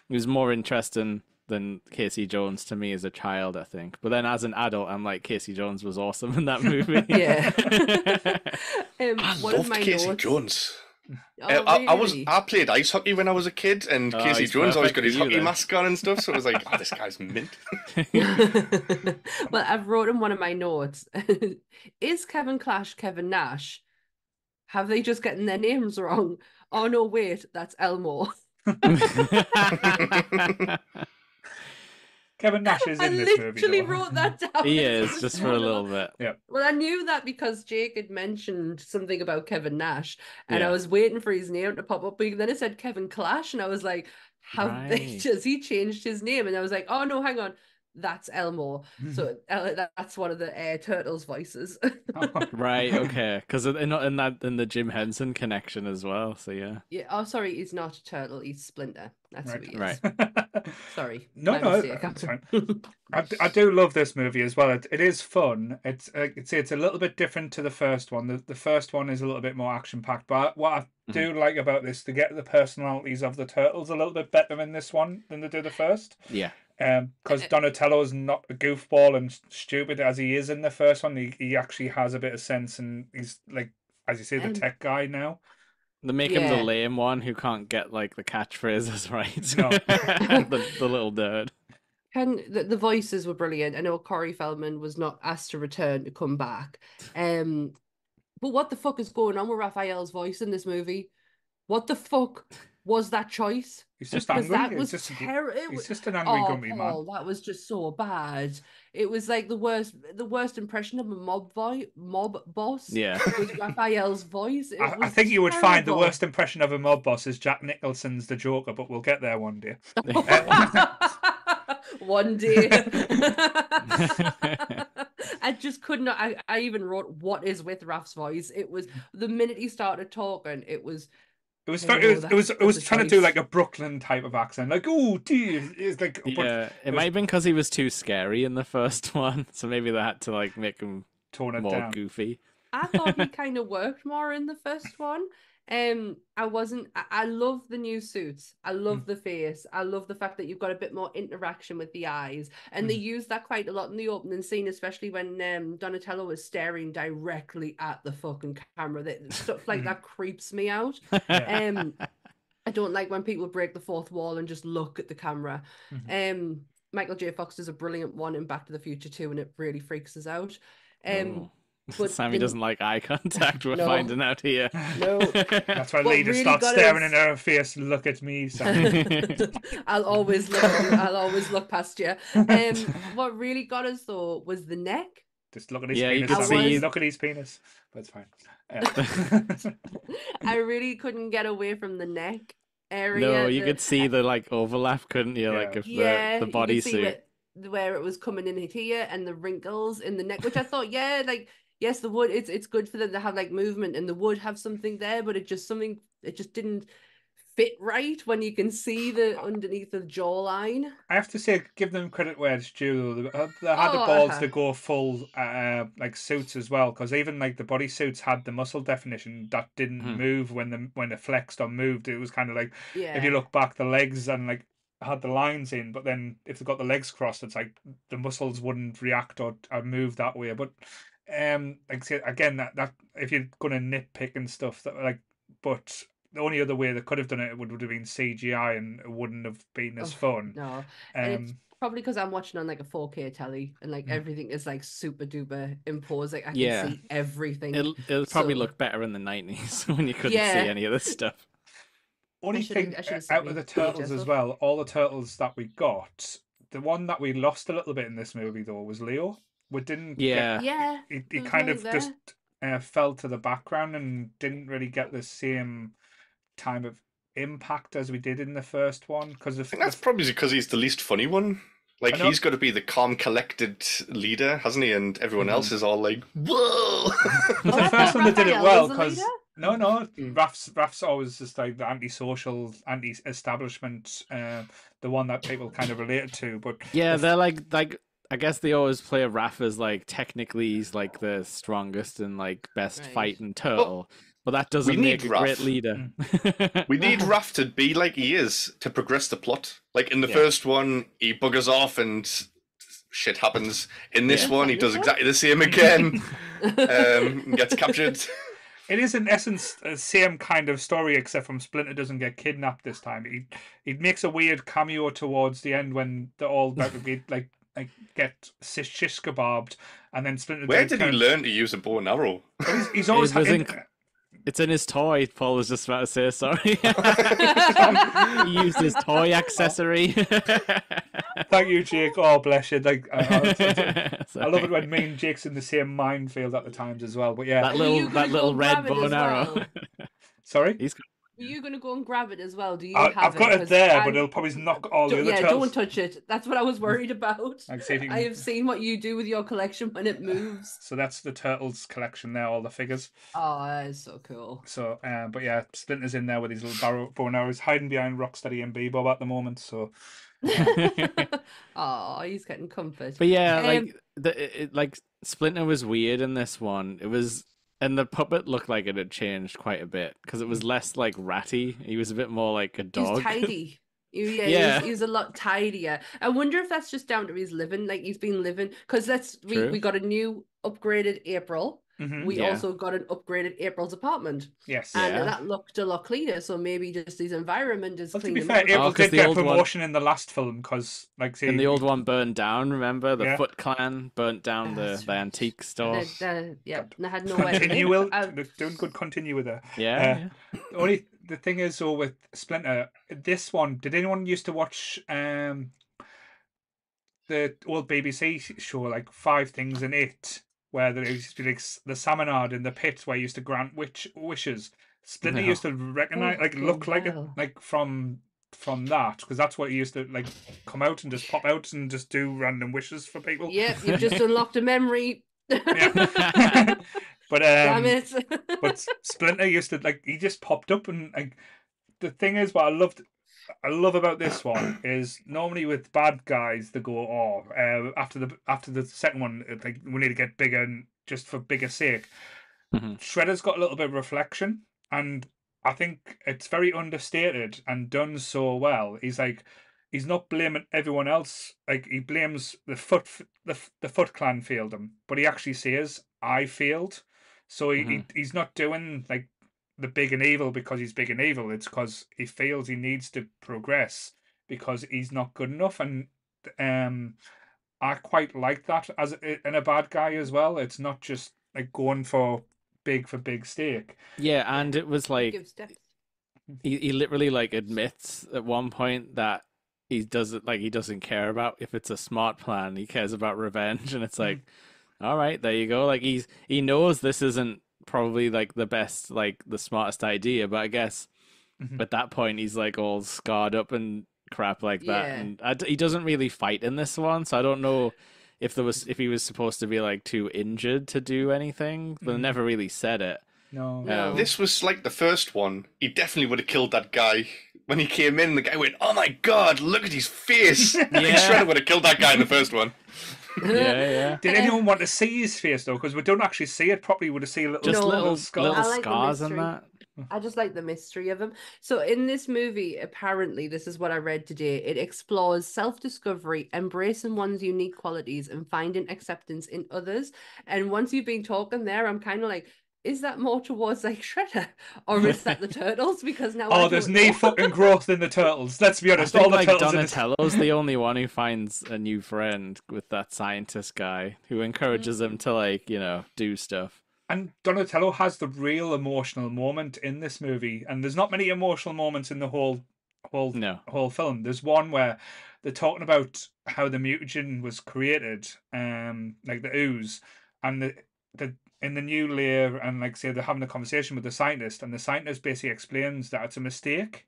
He was more interesting than Casey Jones to me as a child, I think. But then as an adult, I'm like Casey Jones was awesome in that movie. yeah. um, I one of loved my Casey notes- Jones. Oh, Uh, I, I was? I played ice hockey when I was a kid, and Oh, Casey Jones always got his hockey then. mask on and stuff. So it was like, oh, this guy's mint. well, I've wrote in one of my notes. Is Kevin Clash Kevin Nash? Have they just gotten their names wrong? Oh no, wait, that's Elmo. Kevin Nash is I in this movie. I literally wrote that down. he is just for a little bit. Yeah. Well, I knew that because Jake had mentioned something about Kevin Nash, and I was waiting for his name to pop up. But then it said Kevin Clash, and I was like, "Have they Right. just he changed his name?" And I was like, "Oh no, hang on, that's Elmo." So El- that's one of the uh, turtles' voices. Right, okay, because in, in that in the Jim Henson connection as well. So yeah, yeah. Oh, sorry, he's not a turtle. He's Splinter. That's who he is. Right. Sorry. No, no, mistake. that's fine. I, d- I do love this movie as well. It, it is fun. It's uh, it's it's a little bit different to the first one. The the first one is a little bit more action packed. But what I do like about this, to get the personalities of the turtles a little bit better in this one than they do the first. yeah, Um, Donatello is not a goofball and stupid as he is in the first one. He he actually has a bit of sense and he's like, as you say, the And- tech guy now. they make him the lame one who can't get like the catchphrases right. No. the the little nerd. Can the, the voices were brilliant. I know Corey Feldman was not asked to return to come back. Um, but what the fuck is going on with Raphael's voice in this movie? What the fuck? Was that choice. He's just angry. that He's was just, terrible. he's just an angry, Oh, grumpy Paul, man. Oh, that was just so bad. It was like the worst, the worst impression of a mob voice, mob boss. Yeah. was Raphael's voice. It I, I was think you would find the worst impression of a mob boss is Jack Nicholson's The Joker, but we'll get there one day. One day. I just could not. I, I even wrote, What is with Raph's voice? It was the minute he started talking, it was. It was, Oh, it was, it was, it was such a trying to do like a Brooklyn type of accent, like oh, dear, it's like, but yeah, it might have been because he was too scary in the first one, so maybe they had to like make him tone it more down. goofy. I thought he kind of worked more in the first one. Um, I wasn't. I, I love the new suits. I love Mm. the face. I love the fact that you've got a bit more interaction with the eyes, and they Mm. use that quite a lot in the opening scene, especially when um Donatello was staring directly at the fucking camera. That stuff like Mhm. that creeps me out. Um, I don't like when people break the fourth wall and just look at the camera. Mhm. Um, Michael J. Fox does a brilliant one in Back to the Future too, and it really freaks us out. Um, Oh. but Sammy the- doesn't like eye contact. We're No. finding out here. No. That's why What Lita really starts staring us- in her face. Look at me, Sam. I'll always look. I'll always look past you. Um, what really got us though was the neck. Just look at his Yeah, you penis. could Sammy. see- Look at his penis. But it's fine. Yeah. I really couldn't get away from the neck area. no, you the- could see the like overlap, couldn't you? Like Yeah. if yeah, the, the you bodysuit. where, where it was coming in here and the wrinkles in the neck, which I thought, yeah, like yes, the wood. It's it's good for them to have like movement and the wood have something there, but it just something it just didn't fit right when you can see the underneath the jawline. I have to say, give them credit where it's due. They, uh, they had the Oh, balls uh-huh. to go full, uh, like suits as well, because even like the body suits had the muscle definition that didn't Hmm. move when the when it flexed or moved. It was kind of like Yeah. if you look back, the legs and like had the lines in, but then if they got the legs crossed, it's like the muscles wouldn't react or, or move that way. But um, like I said, again, that that if you're gonna nitpick and stuff, that like, but the only other way they could have done it would, would have been CGI, and it wouldn't have been as Oh, fun. no. and it's Um, probably because I'm watching on like a 4K telly and like Mm. everything is like super duper imposing. I can Yeah. see everything. It'll it'll probably So- look better in the nineties when you couldn't Yeah. see any of this stuff. only should've- thing I should've sent out me of the turtles as well, all the turtles that we got, the one that we lost a little bit in this movie though was Leo. We didn't. get- Yeah. yeah. it, he There was kind nothing of there. just uh, fell to the background and didn't really get the same time of impact as we did in the first one because I think that's probably because he's the least funny one. Like he's got to be the calm, collected leader, hasn't he? And everyone else is all like, "Whoa!" Oh, the first one they did it well because no, no, Mm. Raph's Raph's always just like the anti-social, anti-establishment, uh, the one that people kind of related to. But Yeah, the they're like like I guess they always play Raph as like technically he's like the strongest and like best Right. fighting turtle. but that doesn't need make a great leader. we need Raph to be like he is to progress the plot. Like in the Yeah. first one, he buggers off and shit happens. In this Yeah. one, he does exactly the same again. um, gets captured. it is in essence the same kind of story, except from Splinter doesn't get kidnapped this time. He he makes a weird cameo towards the end when they're all about to get like like get shish shish kebabbed, and then Splinter. Where did he of- learn to use a bow and arrow? He's, he's always It was had- in- It's in his toy. Paul was just about to say sorry. he used his toy accessory. Thank you, Jake. Oh, bless you. Like, uh, uh, I, I, I love it when me and Jake's in the same minefield at the times as well. But yeah, that little that little red bow and arrow. well? sorry. He's Were you going to go and grab it as well? Do you I, have I've got it? it 'Cause there, I- but it'll probably knock all the Don't- other yeah, turtles. don't touch it. That's what I was worried about. Like, see if you I have seen what you do with your collection when it moves. So that's the turtles collection there, all the figures. Oh, that is so cool. So, um, but yeah, Splinter's in there with his little barrow, bow and arrows, hiding behind Rocksteady and Bebop at the moment. So, oh, he's getting comfort. But yeah, Um, like the it, it- like Splinter was weird in this one. It was and the puppet looked like it had changed quite a bit because it was less like ratty. He was a bit more like a dog. He's tidy. Yeah, Yeah. He's, he's a lot tidier. I wonder if that's just down to his living. Like he's been living because that's we, True. we got a new upgraded April. Mhm, We Yeah. also got an upgraded April's apartment, yes. and Yeah. that looked a lot cleaner. So maybe just his environment is Well, to clean. be fair, up. April 'cause did get a old one- promotion in the last film because, like, see, And the old one burned down. Remember the Yeah. Foot Clan burnt down the, That's the antique store. And it, uh, yeah, and I had nowhere to continue live. with I- they're doing good. Continue with her. Yeah, The only the thing is, though, with Splinter, this one, did anyone used to watch um the old BBC sh- show like Five Things in It, where there used to be like the Psammead in the pit where he used to grant witch wishes. Splinter No. used to recognize, like, look like it, hell. like from from that because that's what he used to like come out and just pop out and just do random wishes for people. Yep, you've just unlocked a memory. Yeah. but um, Damn it. but Splinter used to like he just popped up and like the thing is what I loved I love about this one is normally with bad guys they go oh uh, after the after the second one like we need to get bigger and just for bigger sake. Mhm. Shredder's got a little bit of reflection and I think it's very understated and done so well. He's like he's not blaming everyone else. Like he blames the foot the the Foot Clan failed him, but he actually says I failed. So he, he he's not doing like the big and evil because he's big and evil. It's because he feels he needs to progress because he's not good enough. And um, I quite like that as a- in a bad guy as well. It's not just like going for big for big stake. Yeah, and it was like he, he literally like admits at one point that he doesn't like he doesn't care about if it's a smart plan. He cares about revenge, and it's like, all right, there you go. Like he's he knows this isn't probably like the best, like the smartest idea, but I guess Mhm. at that point he's like all scarred up and crap like that, Yeah. and I d he doesn't really fight in this one, so I don't know. If there was, if he was supposed to be like too injured to do anything, they Mhm. never really said it. No, No. Um, This was like the first one. He definitely would have killed that guy. When he came in, the guy went, "Oh my god, look at his face!" I think Yeah. Shredder would have killed that guy in the first one. Yeah, yeah. Did anyone want to see his face though? Because we don't actually see it properly. We just see a little, Just No. little skull. little I like the scars and that. I just like the mystery of him. So in this movie, apparently, this is what I read today. It explores self-discovery, embracing one's unique qualities, and finding acceptance in others. And once you've been talking there, I'm kind of like, is that more towards like Shredder, or is that the turtles? Because now I Oh, there's don't no fucking growth in the turtles. Let's be I honest. think All the like turtles in this... Donatello's the only one who finds a new friend with that scientist guy who encourages him to like you know do stuff. And Donatello has the real emotional moment in this movie, and there's not many emotional moments in the whole whole No, whole film. There's one where they're talking about how the mutagen was created, um, like the ooze, and the the in the new layer, and like say they're having a conversation with the scientist, and the scientist basically explains that it's a mistake.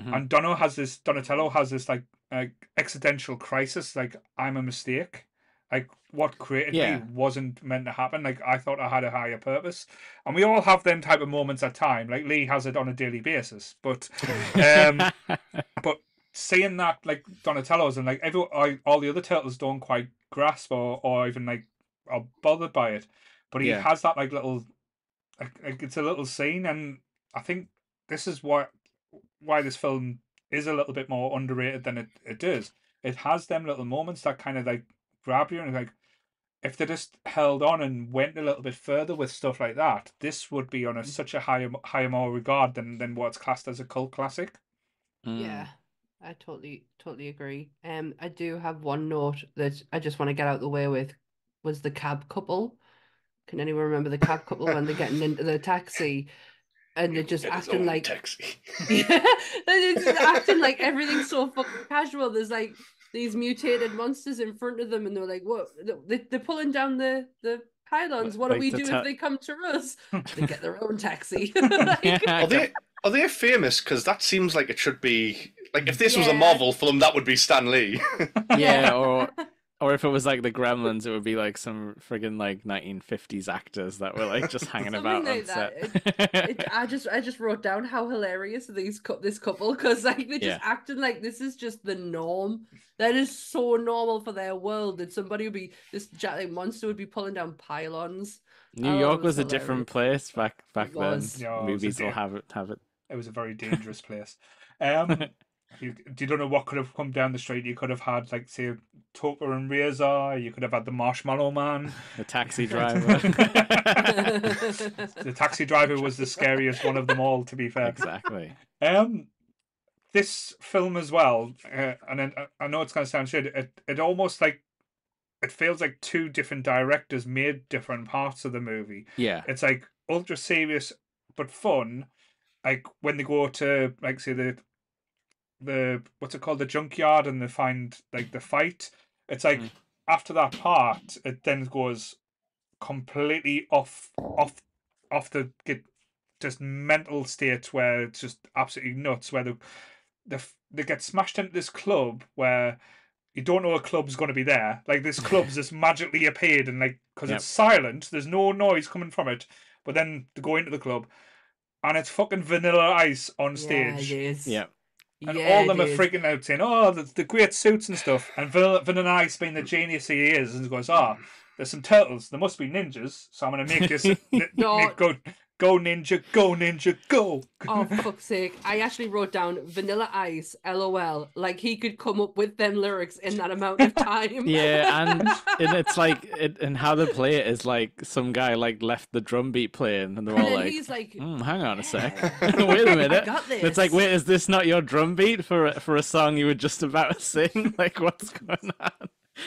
Mhm. And Dono has this Donatello has this like uh, existential crisis, like I'm a mistake. Like what created Yeah. me wasn't meant to happen. Like I thought I had a higher purpose, and we all have them type of moments at time. Like Lee has it on a daily basis, but um, but seeing that like Donatello's and like every all, all the other turtles don't quite grasp or or even like are bothered by it, but he Yeah. has that like little like, like it's a little scene, and I think this is why why this film is a little bit more underrated than it, it is. It has them little moments that kind of like grab you and like if they just held on and went a little bit further with stuff like that, this would be on a such a higher higher more regard than than what's classed as a cult classic. Mm. Yeah, I totally totally agree. Um, I do have one note that I just want to get out the way with was the cab couple. Can anyone remember the cab couple when they're getting into the taxi and they're just acting own like taxi. yeah, they're just acting like everything's so fucking casual. There's like these mutated monsters in front of them, and they're like, "What? They, they're pulling down the the pylons. What do we do ta- if they come to us?" They get their own taxi. Like, Are they are they famous? Because that seems like it should be like if this was a Yeah. Marvel film, that would be Stan Lee. yeah, or or if it was like the Gremlins, it would be like some friggin' like 1950s actors that were like just hanging Something about like on that. set. It, I just I just wrote down how hilarious these cou- this couple because like they're just Yeah. acting like this is just the norm. That is so normal for their world that somebody would be this giant monster would be pulling down pylons. New Oh, York it was was a different place back back then. was. Yeah, it was a Movies will have it have it. It was a very dangerous place. Um, you, you don't know what could have come down the street. You could have had like say Tokka and Rahzar. You could have had the Marshmallow Man. The taxi driver. The taxi driver was the scariest one of them all. To be fair, exactly. Um, this film as well, uh, and then, uh, I know it's going to sound shit. It it almost like it feels like two different directors made different parts of the movie. Yeah. It's like ultra serious but fun, like when they go to like say the the what's it called the junkyard and they find like the fight. It's like Mm. after that part, it then goes completely off off off the get just mental state where it's just absolutely nuts. Where the the they get smashed into this club where you don't know a club's going to be there. Like this club's just magically appeared and like because Yep. it's silent, there's no noise coming from it. But then to go into the club, and it's fucking Vanilla Ice on stage. Yeah, it is. Yeah. And yeah, all of them it are freaking out saying, "Oh, the, the great suits and stuff." And Vanilla, Vanilla Ice, being the genius he is, and goes, "Ah, there's some turtles. There must be ninjas. So I'm gonna make this n- No. go, go ninja, go ninja, go." Oh, for fuck's sake. I actually wrote down Vanilla Ice, LOL. Like he could come up with them lyrics in that amount of time. Yeah, and, and it's like it, and how they play it is like some guy like left the drum beat playing, and they're And all then like, he's like, "Hmm, "Hang on a sec, wait a minute." got this. It's like, wait, is this not your drum beat for a- for a song you were just about to sing? Like, what's going on?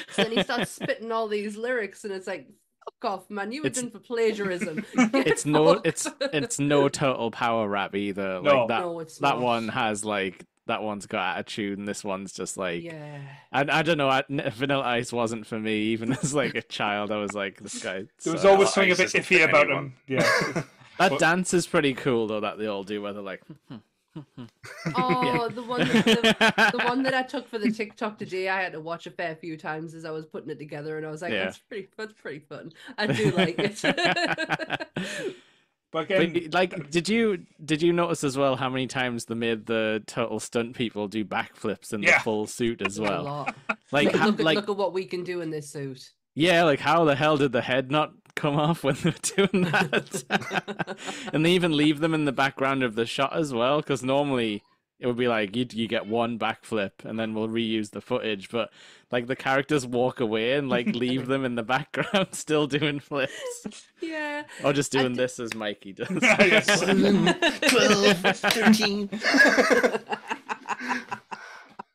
So then he starts spitting all these lyrics, and it's like, fuck off, man. You were It's- done for plagiarism. It's no, it's it's no total power rap either. No. Like that no, it's that not. one has like that one's got attitude, and this one's just like Yeah. I, I don't know. I, N- Vanilla Ice wasn't for me. Even as like a child, I was like, this guy. There was sucks. always something a bit iffy about anyone. him. Yeah, that but- dance is pretty cool though. That they all do, where they're like. Hmm, hmm. Oh, the one that, the, the one that I took for the TikTok today, I had to watch a fair few times as I was putting it together, and I was like, Yeah. "That's pretty, that's pretty fun." I do like it. but again, But, like, did you did you notice as well how many times they made the turtle stunt people do backflips in Yeah. the full suit as A well? lot. Like, look, how, look, at, like look at what we can do in this suit. yeah, like how the hell did the head not come off when they were doing that? and they even leave them in the background of the shot as well, because normally it would be like you you get one backflip and then we'll reuse the footage, but like the characters walk away and like leave them in the background still doing flips, Yeah. or just doing d- this as Mikey does. Yes. 12, 13.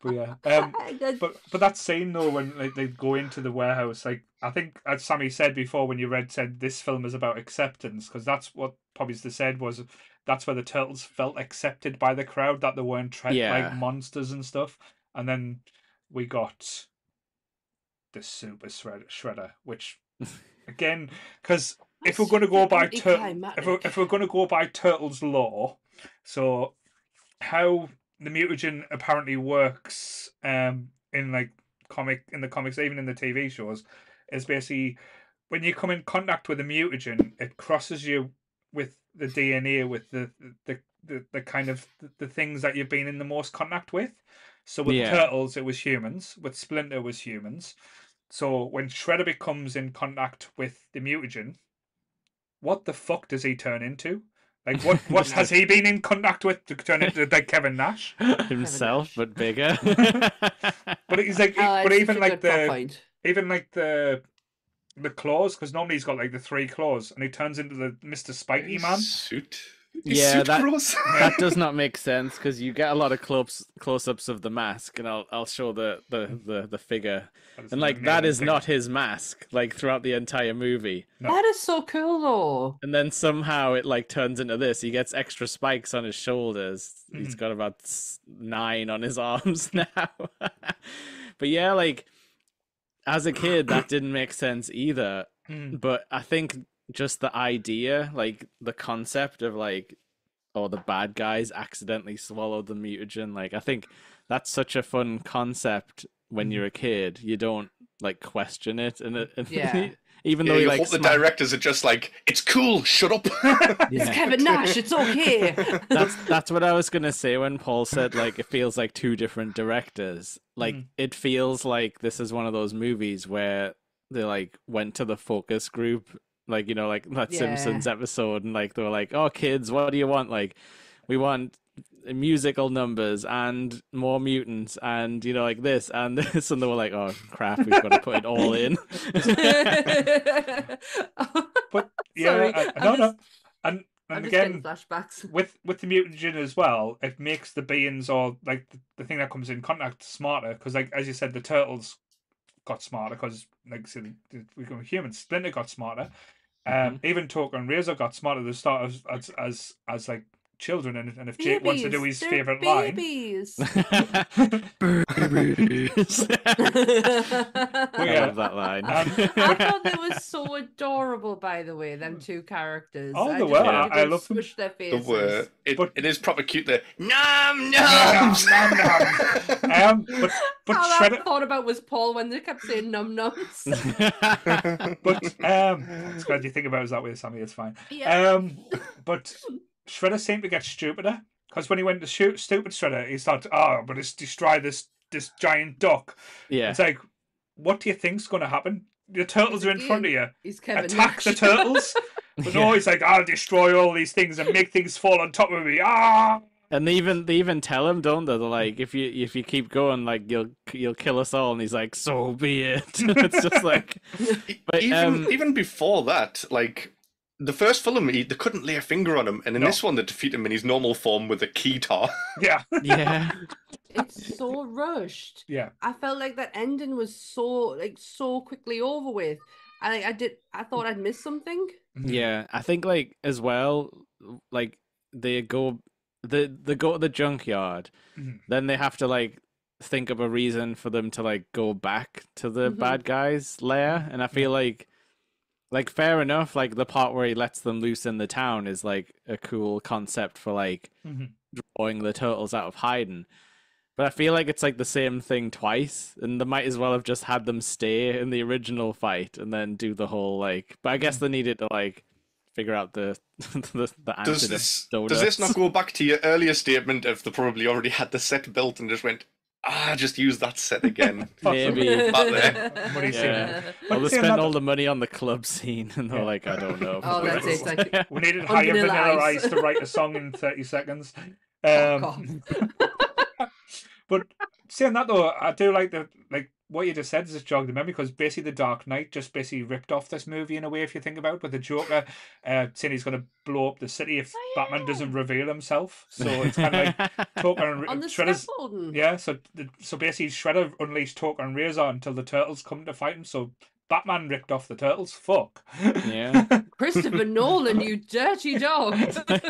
But yeah. Um, But, But but that scene though, when like, they go into the warehouse, like I think as Sammy said before, when you read said this film is about acceptance, because that's what probably they said was that's where the turtles felt accepted by the crowd that they weren't treated Yeah. like monsters and stuff, and then we got the super shredder, shredder which again, because if we're going to go by tur- if we're, if we're going to go by turtles law, so how the mutagen apparently works um in like comic in the comics even in the tv shows is basically when you come in contact with a mutagen it crosses you with the dna with the the the, the kind of the things that you've been in the most contact with. So with Yeah. turtles it was humans. With splinter it was humans. So when shredder becomes in contact with the mutagen what the fuck does he turn into like what what has he been in contact with to turn into like kevin nash himself, but bigger. but he's like Oh, but even like the point. even like the the claws because normally he's got like the three claws and he turns into the mr spiky man Suit. His Yeah, that- that does not make sense because you get a lot of close close ups of the mask, and I'll I'll show the the the, the figure, and like that is thing. not his mask, like throughout the entire movie. No. That is so cool, though. And then somehow it like turns into this. He gets extra spikes on his shoulders. He's Mhm. got about nine on his arms now. but yeah, like as a kid, that didn't make sense either. Mm. But I think just the idea, like the concept of like, oh, the bad guys accidentally swallowed the mutagen. Like, I think that's such a fun concept when you're a kid. You don't like question it, and, it, and Yeah. even Yeah, though you like hope the sma- directors are just like, it's cool, shut up. It's Kevin Nash. It's okay. that's that's what I was gonna say when Paul said like it feels like two different directors. Like Mm. it feels like this is one of those movies where they like went to the focus group, like you know, like that Yeah. Simpsons episode, and like they were like, "Oh, kids, what do you want? Like, we want musical numbers and more mutants and you know like this and this and they were like oh crap we've got to put it all in but yeah Sorry, I, I'm no no just- and I'm and again flashbacks. with with the mutagen as well it makes the beings or like the, the thing that comes in contact smarter because like as you said the turtles got smarter because like so the- we become humans splinter got smarter um Mhm. even Tokka and Rahzar got smarter at the start as as as, as like children, and, and if Jake wants to do his Babies, favorite line, babies. Babies. I yeah. love that line. Um, I thought they were so adorable, by the way, them two characters. Oh, I they were. wanted I- I love them. squish their The faces. word. It, But- it is proper cute. The nom Nom, noms. nom, nom. um, but but All I thought about was Paul when they kept saying num nums. but um, it's glad you think about it that way, Sammy. It's fine. yeah. Um, but Shredder seemed to get stupider because when he went to shoot stupid Shredder, he thought, "Oh, but it's destroy this this giant duck." yeah. It's like, what do you think's going to happen? The turtles He's are in front of you. He's Kevin Attack the turtles. But no, he's like, I'll destroy all these things and make things fall on top of me. Ah! And they even they even tell him, don't they? They're like, if you if you keep going, like you'll you'll kill us all. And he's like, so be it. it's just like, But, even um, even before that, like the first film, he, they couldn't lay a finger on him, and in No. this one, they defeat him in his normal form with a keytar. Yeah, yeah, it's so rushed. yeah. I felt like that ending was so like so quickly over with. I I did I thought I'd missed something. yeah. I think like as well, like they go they they go to the junkyard, Mhm. then they have to like think of a reason for them to like go back to the Mhm. bad guys lair, and I feel like. Like fair enough, like the part where he lets them loose in the town is like a cool concept for like Mhm. drawing the turtles out of hiding. But I feel like it's like the same thing twice, and they might as well have just had them stay in the original fight and then do the whole like. But I guess they needed to like figure out the the, the answer Does to this donuts. does this not go back to your earlier statement of they probably already had the set built and just went, ah, just use that set again? Maybe. Back there. What do you Yeah. think? Well, they But see, spent all the money on the club scene, and they're Yeah. like, I don't know. Oh, that's it, like- We needed hire Vanilla vanilla, Ice. ice to write a song in 30 seconds. Um, but saying that though, I do like the like what you just said just jogged the memory because basically the Dark Knight just basically ripped off this movie in a way if you think about it with the Joker uh, saying he's going to blow up the city if Oh, Batman doesn't reveal himself. So it's kind of like Joker and on the Shredder's. scaffolding. Yeah, so the, so basically Shredder unleashed Joker and Rahzar until the turtles come to fight him. So Batman ripped off the turtles. Fuck. Yeah. Christopher Nolan, you dirty dog.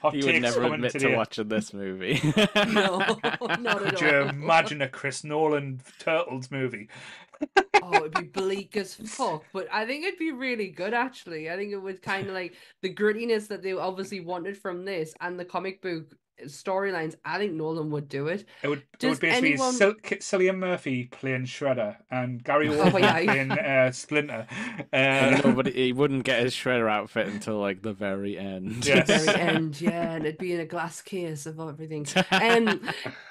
Hot he would never admit today. to watching this movie. no, not at Could you all. imagine a Chris Nolan Turtles movie? Oh, it'd be bleak as fuck, but I think it'd be really good actually. I think it would kind of like the grittiness that they obviously wanted from this and the comic book storylines. I think Nolan would do it. It would, it would basically anyone- be Sil- K- Cillian Murphy playing Shredder and Gary Oh, Oldman yeah. playing uh, Splinter. And Uh, nobody, he wouldn't get his shredder outfit until like the very end. Yes. Very end, yeah, and it'd be in a glass case of everything. Um,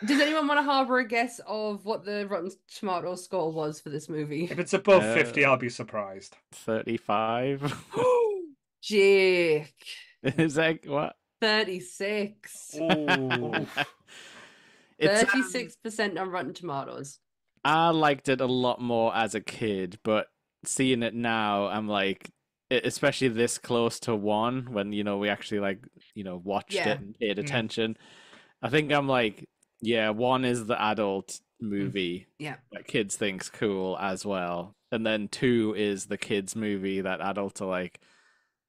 does anyone want to harbour a guess of what the Rotten Tomato score was for this movie? if it's above Uh, 50, I'll be surprised. Thirty-five. Jake, Is that what? 36. Ooh. It's 36% on Rotten Tomatoes. I liked it a lot more as a kid, but seeing it now, I'm like, especially this close to one, when you know we actually like, you know, watched Yeah. it and paid Mm. attention. I think I'm like, yeah, one is the adult movie Yeah. that kids think's cool as well, and then two is the kids movie that adults are like.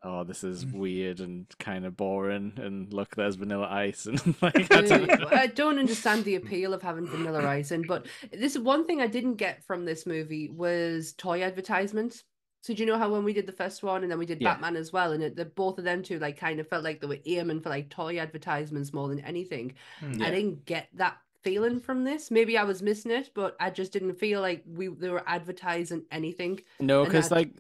Oh, this is Mm. weird and kind of boring. And look, there's Vanilla Ice, and like I don't. I don't understand the appeal of having vanilla ice in, but this one thing I didn't get from this movie was toy advertisements. So do you know how when we did the first one and then we did Yeah. Batman as well, and it, the both of them two like kind of felt like they were aiming for like toy advertisements more than anything. Hmm. I didn't get that feeling from this. Maybe I was missing it, but I just didn't feel like we they were advertising anything. No, because like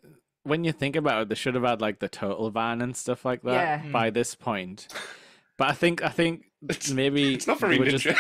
when you think about it, they should have had like the turtle van and stuff like that Yeah. Hmm. by this point. But I think I think It's- maybe It's not they very were ninja.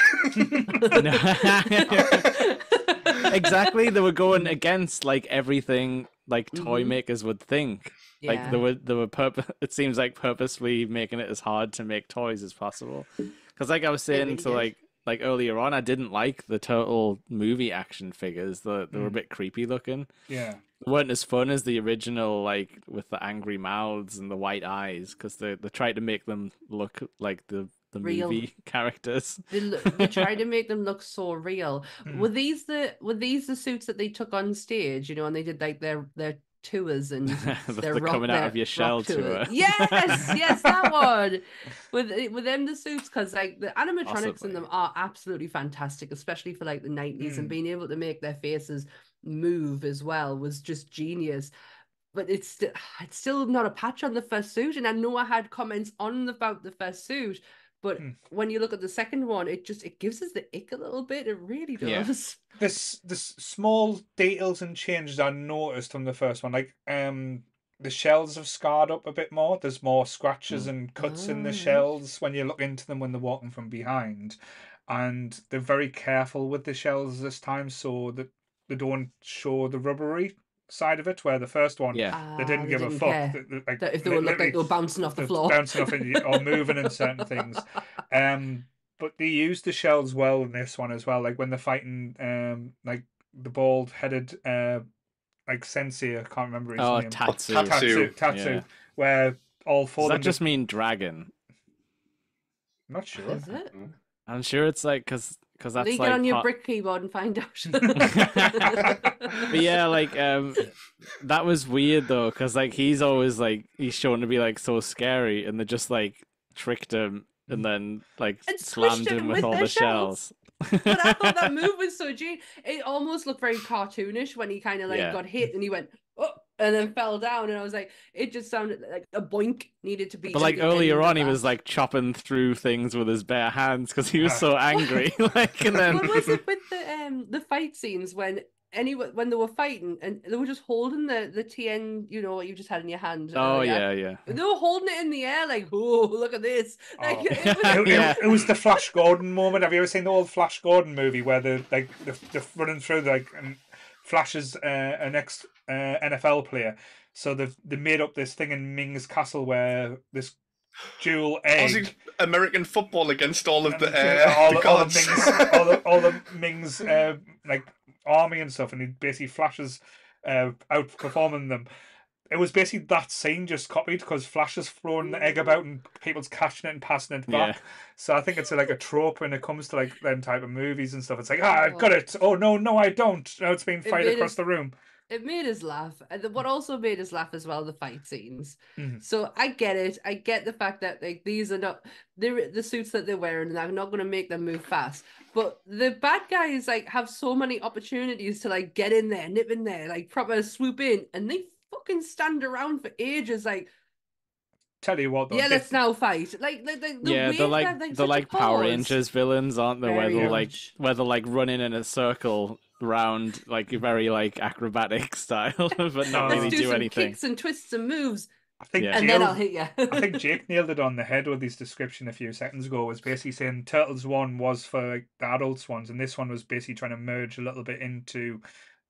No. exactly, they were going against like everything like toy Mhm. makers would think. Like Yeah. they were they were purpo- It seems like purposely making it as hard to make toys as possible. Because like I was saying really to did. like like earlier on, I didn't like the turtle movie action figures. The, they were a Mm. bit creepy looking Yeah. They weren't as fun as the original, like with the angry mouths and the white eyes, because they they tried to make them look like the the Real. movie characters. They, they tried to make them look so real. Hmm. Were these the were these the suits that they took on stage? You know, and they did like their their tours and the, their the rock- coming out of your shell tour. tour. Yes, yes, that one. With with them the suits, because like the animatronics in them are absolutely fantastic, especially for like the nineties, and Mm. being able to make their faces move as well was just genius. But it's st- it's still not a patch on the first suit, and I know I had comments on about the first suit, but Hmm. when you look at the second one, it just it gives us the ick a little bit. It really Yeah. does. this this small details and changes I noticed from the first one, like um the shells have scarred up a bit more. There's more scratches and cuts in the Ah. shells when you look into them when they're walking from behind, and they're very careful with the shells this time so that they don't show the rubbery side of it. Where the first one, Yeah. they didn't give a fuck. care Th- th- like, that if they were looked like they were bouncing off the floor. bouncing off in, or moving in certain things. Um, but they used the shells well in this one as well. Like when they're fighting, um, like the bald-headed, uh, like sensei. I can't remember his Oh, name. Tatsu. Tatsu. Tatsu. Tatsu. Yeah. Where all four Does that them. just mean dragon? I'm not sure. Is it? I'm sure it's like because because that's Lee, like get on your part- brick keyboard and find out. But yeah, like um, that was weird though, because like he's always like he's shown to be like so scary, and they just like tricked him and then like And slammed him him with with all the shells. but I thought that move was so genius. It almost looked very cartoonish when he kind of like Yeah. got hit and he went oh, and then fell down, and I was like, it just sounded like a boink needed to be. But like earlier on, he was like chopping through things with his bare hands because he was so angry. like, and then What was it with the um the fight scenes when any when they were fighting and they were just holding the the TN, you know what you just had in your hand. oh earlier? yeah, yeah. They were holding it in the air like, oh, look at this. Like, Oh. it was- It, it- Yeah. it was the Flash Gordon moment. Have you ever seen the old Flash Gordon movie where the like the, the running through like and Flash is uh, an ex uh, NFL player, so they've they made up this thing in Ming's castle where this dual egg. American football against all of and the, uh, all, the the- all the. Ming's, all the all the Ming's uh, like army and stuff, and he basically flashes uh, outperforming them. It was basically that scene just copied because Flash is throwing the egg about and people's catching it and passing it back. Yeah. So I think it's like a trope when it comes to like them type of movies and stuff. It's like, ah, I've got it. Oh no, no, I don't. Now it's being It fired made across us- the room. it made us laugh. And what also made us laugh as well, the fight scenes. Mhm. So I get it. I get the fact that like these are not they're the suits that they're wearing and they're not going to make them move fast. But the bad guys like have so many opportunities to like get in there, nip in there, like proper swoop in, and they fucking stand around for ages. Like, Tell you what, though, yeah, let's now fight. Like, the, the, the yeah, they're they like have, like they're like Power pause. Rangers villains, aren't they? Where they're like much. where they're like running in a circle round like very like acrobatic style, but not Let's really Let's do, do some anything. kicks and twists and moves, I think Yeah. and then I'll hit you. I think Jake nailed it on the head with his description a few seconds ago. Was basically saying Turtles one was for like, the adults ones, and this one was basically trying to merge a little bit into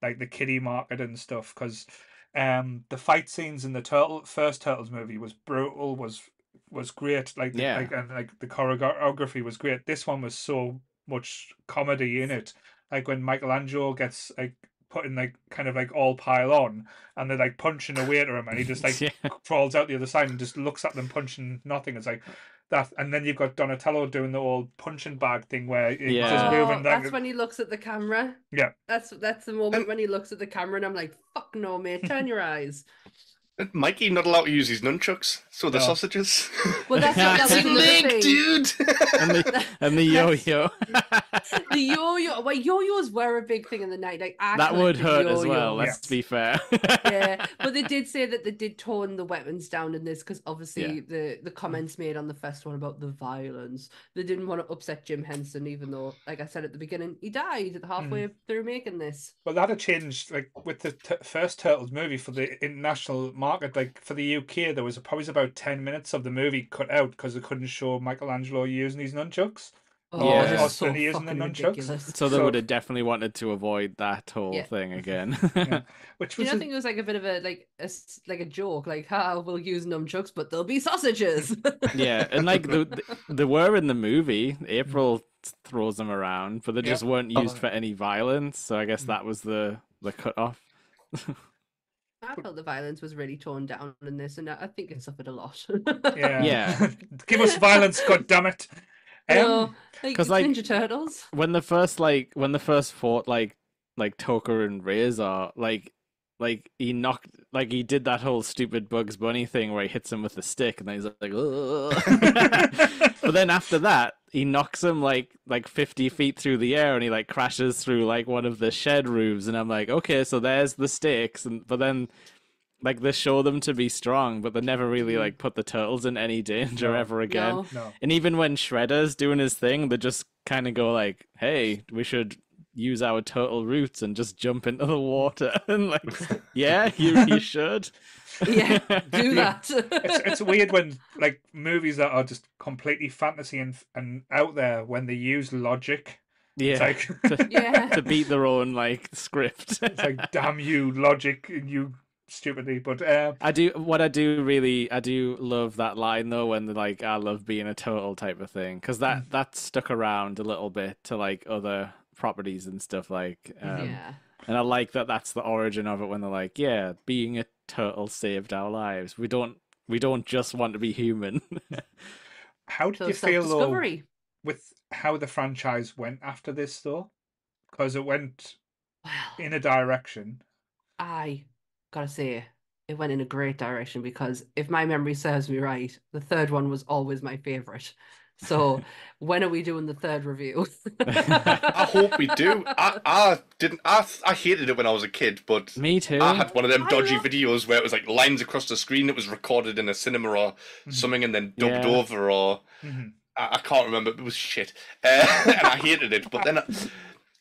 like the kiddie market and stuff. Because um, the fight scenes in the turtle first Turtles movie was brutal, was was great. Like the, Yeah. like and like the choreography was great. This one was so much comedy in it. Like when Michelangelo gets like putting like kind of like all pile on, and they're like punching away at him, and he just like Yeah. crawls out the other side and just looks at them punching nothing. It's like that, and then you've got Donatello doing the old punching bag thing where he's Yeah. just Oh, moving. Like, that's when he looks at the camera. Yeah. That's that's the moment when he looks at the camera and I'm like, fuck no, mate, turn your eyes. Mikey not allowed to use his nunchucks, so the No. sausages. Well, that's what that was It's a another link, thing. dude. and the and the yo-yo. The yo-yo, well, yo-yos were a big thing in the night. Like I that would collected hurt as well. yo-yos. Let's be fair. yeah, but they did say that they did tone the weapons down in this because obviously Yeah. the the comments made on the first one about the violence. They didn't want to upset Jim Henson, even though, like I said at the beginning, he died at halfway mm. through making this. But that had changed, like with the t- first Turtles movie for the international market. Like for the UK, there was probably about ten minutes of the movie cut out because they couldn't show Michelangelo using his nunchucks. Oh, Yeah. this so using the fucking nunchucks. ridiculous. so they So- would have definitely wanted to avoid that whole Yeah. thing again. Yeah. Which You was know, I a- think it was like a bit of a like a like a joke, like, "Ha, we'll use nunchucks, but there'll be sausages." yeah, and like the, the they were in the movie. April throws them around, but they Yeah. just weren't used Oh. for any violence. So I guess Mm. that was the the cut off. I felt the violence was really torn down in this, and I I think it suffered a lot. yeah, Yeah. Give us violence, god damn it! Um, No, like, 'cause, like- Ninja Turtles. when the first like when the first fought like like Tokka and Rahzar, like like he knocked like he did that whole stupid Bugs Bunny thing where he hits him with a stick and then he's like, but then after that he knocks him like like 50 feet through the air and he like crashes through like one of the shed roofs and I'm like, okay, so there's the stakes and but then like they show them to be strong, but they never really mm-hmm. like put the turtles in any danger No. ever again. No. no. And even when Shredder's doing his thing, they just kind of go like, "Hey, we should use our turtle roots and just jump into the water." and like, yeah, you you should. Yeah, do that. it's it's weird when like movies that are just completely fantasy and and out there when they use logic. Yeah, It's like to, yeah. to beat their own like script. it's like damn you logic and you stupidly. But uh, I do what I do really I do love that line though when they're like I love being a turtle type of thing because that that stuck around a little bit to like other properties and stuff like um, yeah. and I like that that's the origin of it when they're like yeah being a turtle saved our lives we don't we don't just want to be human how did So you feel though with how the franchise went after this though? Because it went Well, in a direction. I gotta say, it went in a great direction because if my memory serves me right, the third one was always my favorite. So when are we doing the third review? I hope we do. I, I didn't. I, I hated it when I was a kid, but me too I had one of them dodgy love- videos where it was like lines across the screen. It was recorded in a cinema or Mhm. something, and then dubbed Yeah. over, or Mhm. I, I can't remember. It was shit, uh, and I hated it. But then I-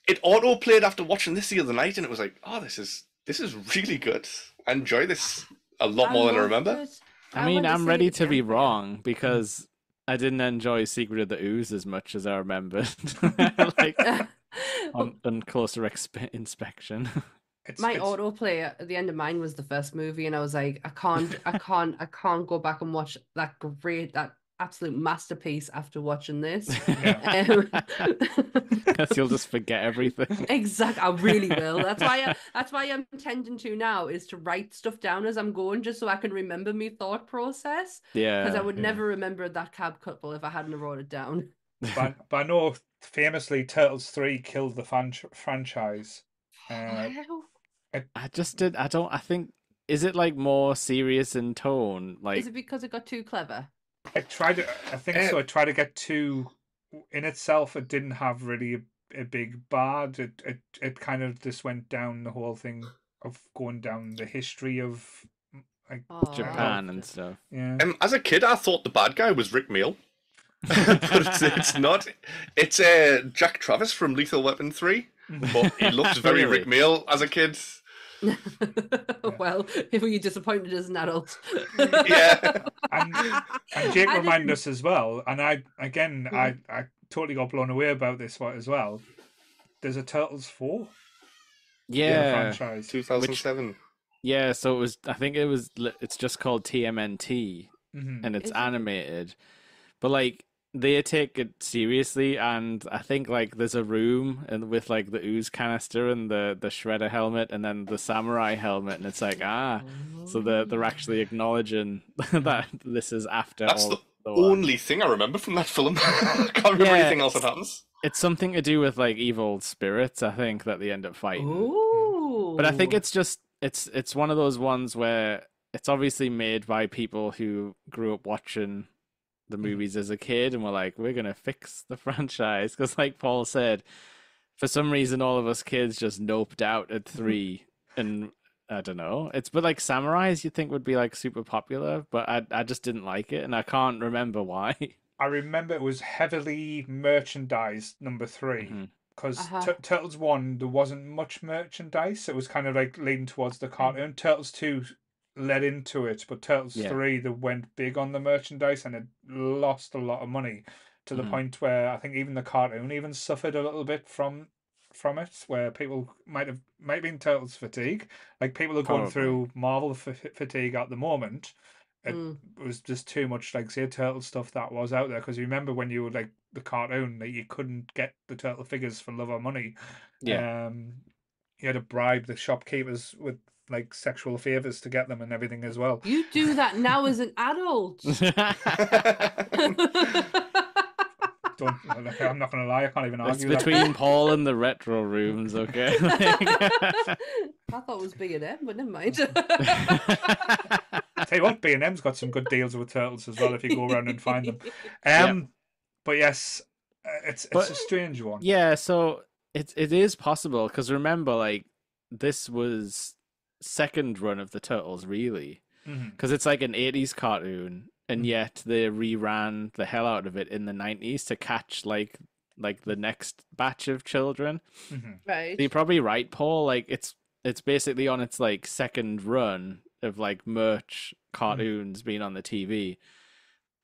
it auto played after watching this the other night, and it was like, oh, this is this is really good. I enjoy this a lot more than I remember. it. I mean I'm ready to be wrong because I didn't enjoy Secret of the Ooze as much as I remembered. Like on, on closer expe- inspection. It's, my it's, autoplay at the end of mine was the first movie, and I was like, I can't, I can't, I can't go back and watch that great, that absolute masterpiece after watching this. Um, Because you'll just forget everything. Exactly, I really will. That's why I, that's why I'm tending to now is to write stuff down as I'm going, just so I can remember my thought process. Yeah. Because I would yeah. never remember that cab couple if I hadn't wrote it down. but, but I know famously Turtles three killed the fan- franchise. Uh, Wow. I just did. I don't. I think. Is it like more serious in tone? Like, Is it because it got too clever? I tried to. I think Uh, so. I tried to get too. In itself, it didn't have really a, a big bad. It it it kind of just went down the whole thing of going down the history of like Oh, Japan and stuff? yeah. Um, as a kid, I thought the bad guy was Rik Mayall, but it's, it's not. It's uh, Jack Travis from Lethal Weapon Three, but he looks very Really? Rik Mayall as a kid. well, if you're disappointed as an adult. Yeah. and and Jake reminded us as well. And I again, I I totally got blown away about this one as well. There's a Turtles four in Yeah. franchise. 2007. Yeah. So it was. I think it was. It's just called TMNT, Mhm. and it's Is it? animated. But like they take it seriously, and I think like there's a room and with like the ooze canister and the the shredder helmet, and then the samurai helmet, and it's like ah. So they're they're actually acknowledging that this is after That's all the the one. Only thing I remember from that film. I can't remember Yeah, anything else that it's- happens. It's something to do with like evil spirits, I think, that they end up fighting. Ooh. But I think it's just it's it's one of those ones where it's obviously made by people who grew up watching the Mm-hmm. movies as a kid and we're like, we're gonna fix the franchise because, like Paul said, for some reason all of us kids just noped out at Mm-hmm. three, and I don't know. It's but like samurais, you think would be like super popular, but I I just didn't like it, and I can't remember why. I remember it was heavily merchandised number three Mhm. because Uh-huh. Turtles one there wasn't much merchandise. It was kind of like leaning towards the cartoon. Turtles two led into it, but Turtles Yeah. three they went big on the merchandise and it lost a lot of money to the Mhm. point where I think even the cartoon even suffered a little bit from from it, where people might have might have been Turtles fatigue. Like people are going Probably. through Marvel fa- fatigue at the moment. It Mm. was just too much like say turtle stuff that was out there because you remember when you were like the cartoon that you couldn't get the turtle figures for love or money. Yeah. Um, you had to bribe the shopkeepers with like sexual favors to get them and everything as well. You do that now as an adult. don't. I'm not going to lie. I can't even It's argue. that. between Paul and the retro rooms, okay? I thought it was B and M, but never mind. Tell you what, B and M's got some good deals with turtles as well. If you go around and find them. Um, but yes, uh, it's it's But- a strange one. yeah, so it it is possible because remember, like this was second run of the Turtles, really, because it's like an '80s cartoon, and Mhm. yet they reran the hell out of it in the '90s to catch like like the next batch of children. Mhm. right. So you're probably right, Paul. Like it's it's basically on its like second run of like merch cartoons being on the TV.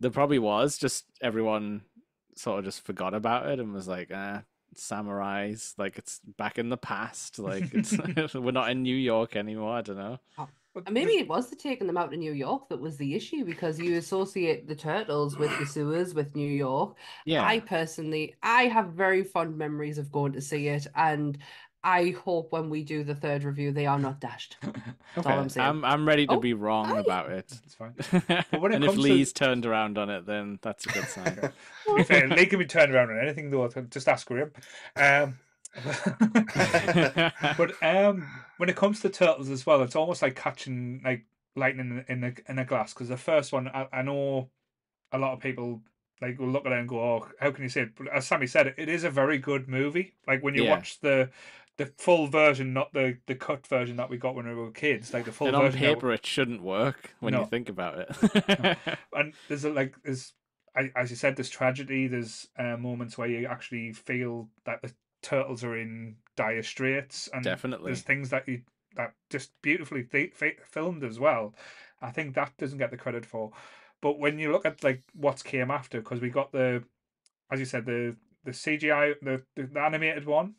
There probably was just everyone sort of just forgot about it and was like, ah, samurais, like it's back in the past. Like it's we're not in New York anymore. I don't know. Oh, and maybe it was the taking them out to New York that was the issue because you associate the turtles with the sewers with New York. Yeah. I personally, I have very fond memories of going to see it, and I hope when we do the third review, they are not dashed. That's all I'm saying. I'm I'm ready to Oh, be wrong hi. about it. It's fine. when it and if comes to- Lee's turned around on it, then that's a good sign. To be fair, they can be turned around on anything though. Just ask Graham. Um, but um, when it comes to turtles as well, it's almost like catching like lightning in a in a glass. Because the first one, I, I know a lot of people like will look at it and go, "Oh, how can you say it?" But as Sammy said, it is a very good movie. Like when you Yeah. watch the the full version, not the the cut version that we got when we were kids, like the full and on version. that- paper, it shouldn't work when No. you think about it. and there's a, like there's I, as you said there's tragedy there's uh, moments where you actually feel that the turtles are in dire straits and Definitely. there's things that you that just beautifully th- fi- filmed as well i think that doesn't get the credit for but when you look at like what's came after because we got the as you said the the cgi the, the animated one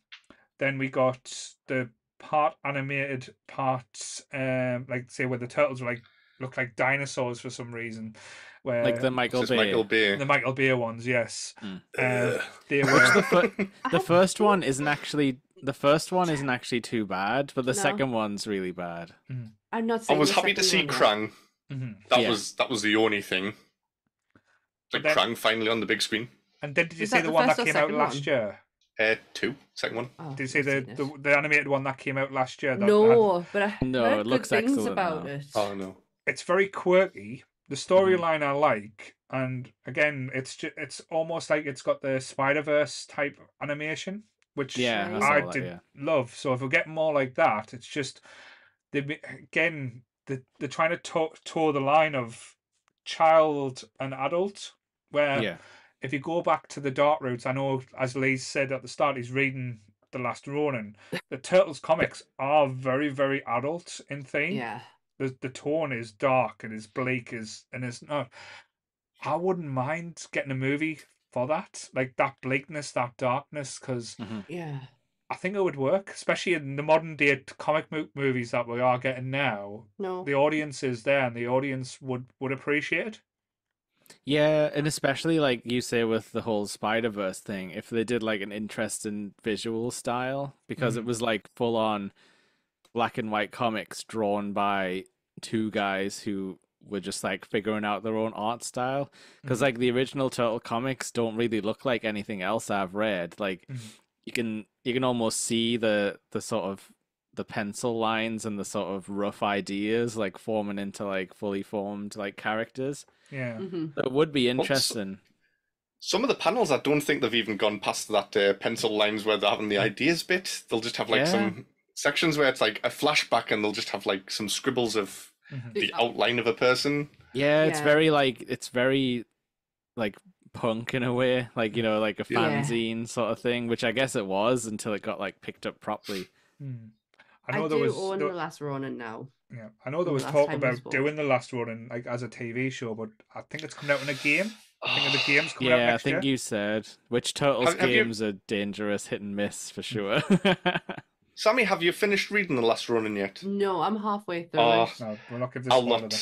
then we got the part animated parts, um like say where the turtles were like look like dinosaurs for some reason where like the Michael This Bay. Michael Bay. the Michael Bay ones, yes. Mm. Uh, they were the fir- the first one isn't actually the first one isn't actually too bad, but the No. second one's really bad. I'm not. I was happy to see second one, Krang. Mhm. That Yeah. was that was the only thing. Like then- Krang finally on the big screen. And then did you Is see the the one that came out second last year? Uh, two, second one. Oh, Did you see the, the the animated one that came out last year? That had- No, but I No, heard it good looks things excellent about now. it. Oh no. it's very quirky. The storyline I like, and again, it's ju- it's almost like it's got the Spider Verse type animation, which Yeah, I saw I that, did yeah. love. So if we get more like that, it's just they again they they're trying to toe, toe the line of child and adult, where Yeah. If you go back to the dark roots, I know as Lee said at the start, he's reading the Last Ronin. The Turtles comics are very very adult in theme Yeah. the the tone is dark and is bleak is and it's not I wouldn't mind getting a movie for that like that bleakness that darkness because mm-hmm. Yeah. I think it would work especially in the modern day comic mo- movies that we are getting now No. the audience is there and the audience would would appreciate it Yeah, and especially like you say with the whole Spider Verse thing, if they did like an interesting visual style, because it was like full on black and white comics drawn by two guys who were just like figuring out their own art style. Because Mhm. like the original Turtle comics don't really look like anything else I've read. Like Mhm. you can you can almost see the the sort of the pencil lines and the sort of rough ideas like forming into like fully formed like characters. Yeah hmm It would be interesting. Some of the panels, I don't think they've even gone past that uh, pencil lines where they're having the ideas bit. They'll just have like Yeah. some sections where it's like a flashback, and they'll just have like some scribbles of Mhm. the outline of a person. Yeah, it's Yeah. very like it's very like punk in a way, like you know, like a Yeah. fanzine sort of thing, which I guess it was until it got like picked up properly. Mm. I, I there do was own there- the last Ronin now. Yeah I know there was last talk time was about doing the last one in like as a TV show but I think it's coming out in a game I think the game's coming out Yeah, I think year you said which Turtles Have- have you- games are dangerous hit and miss for sure. Sammy, have you finished reading the last Ronin yet? No, I'm halfway through Oh, no we'll not give this I'll not. then.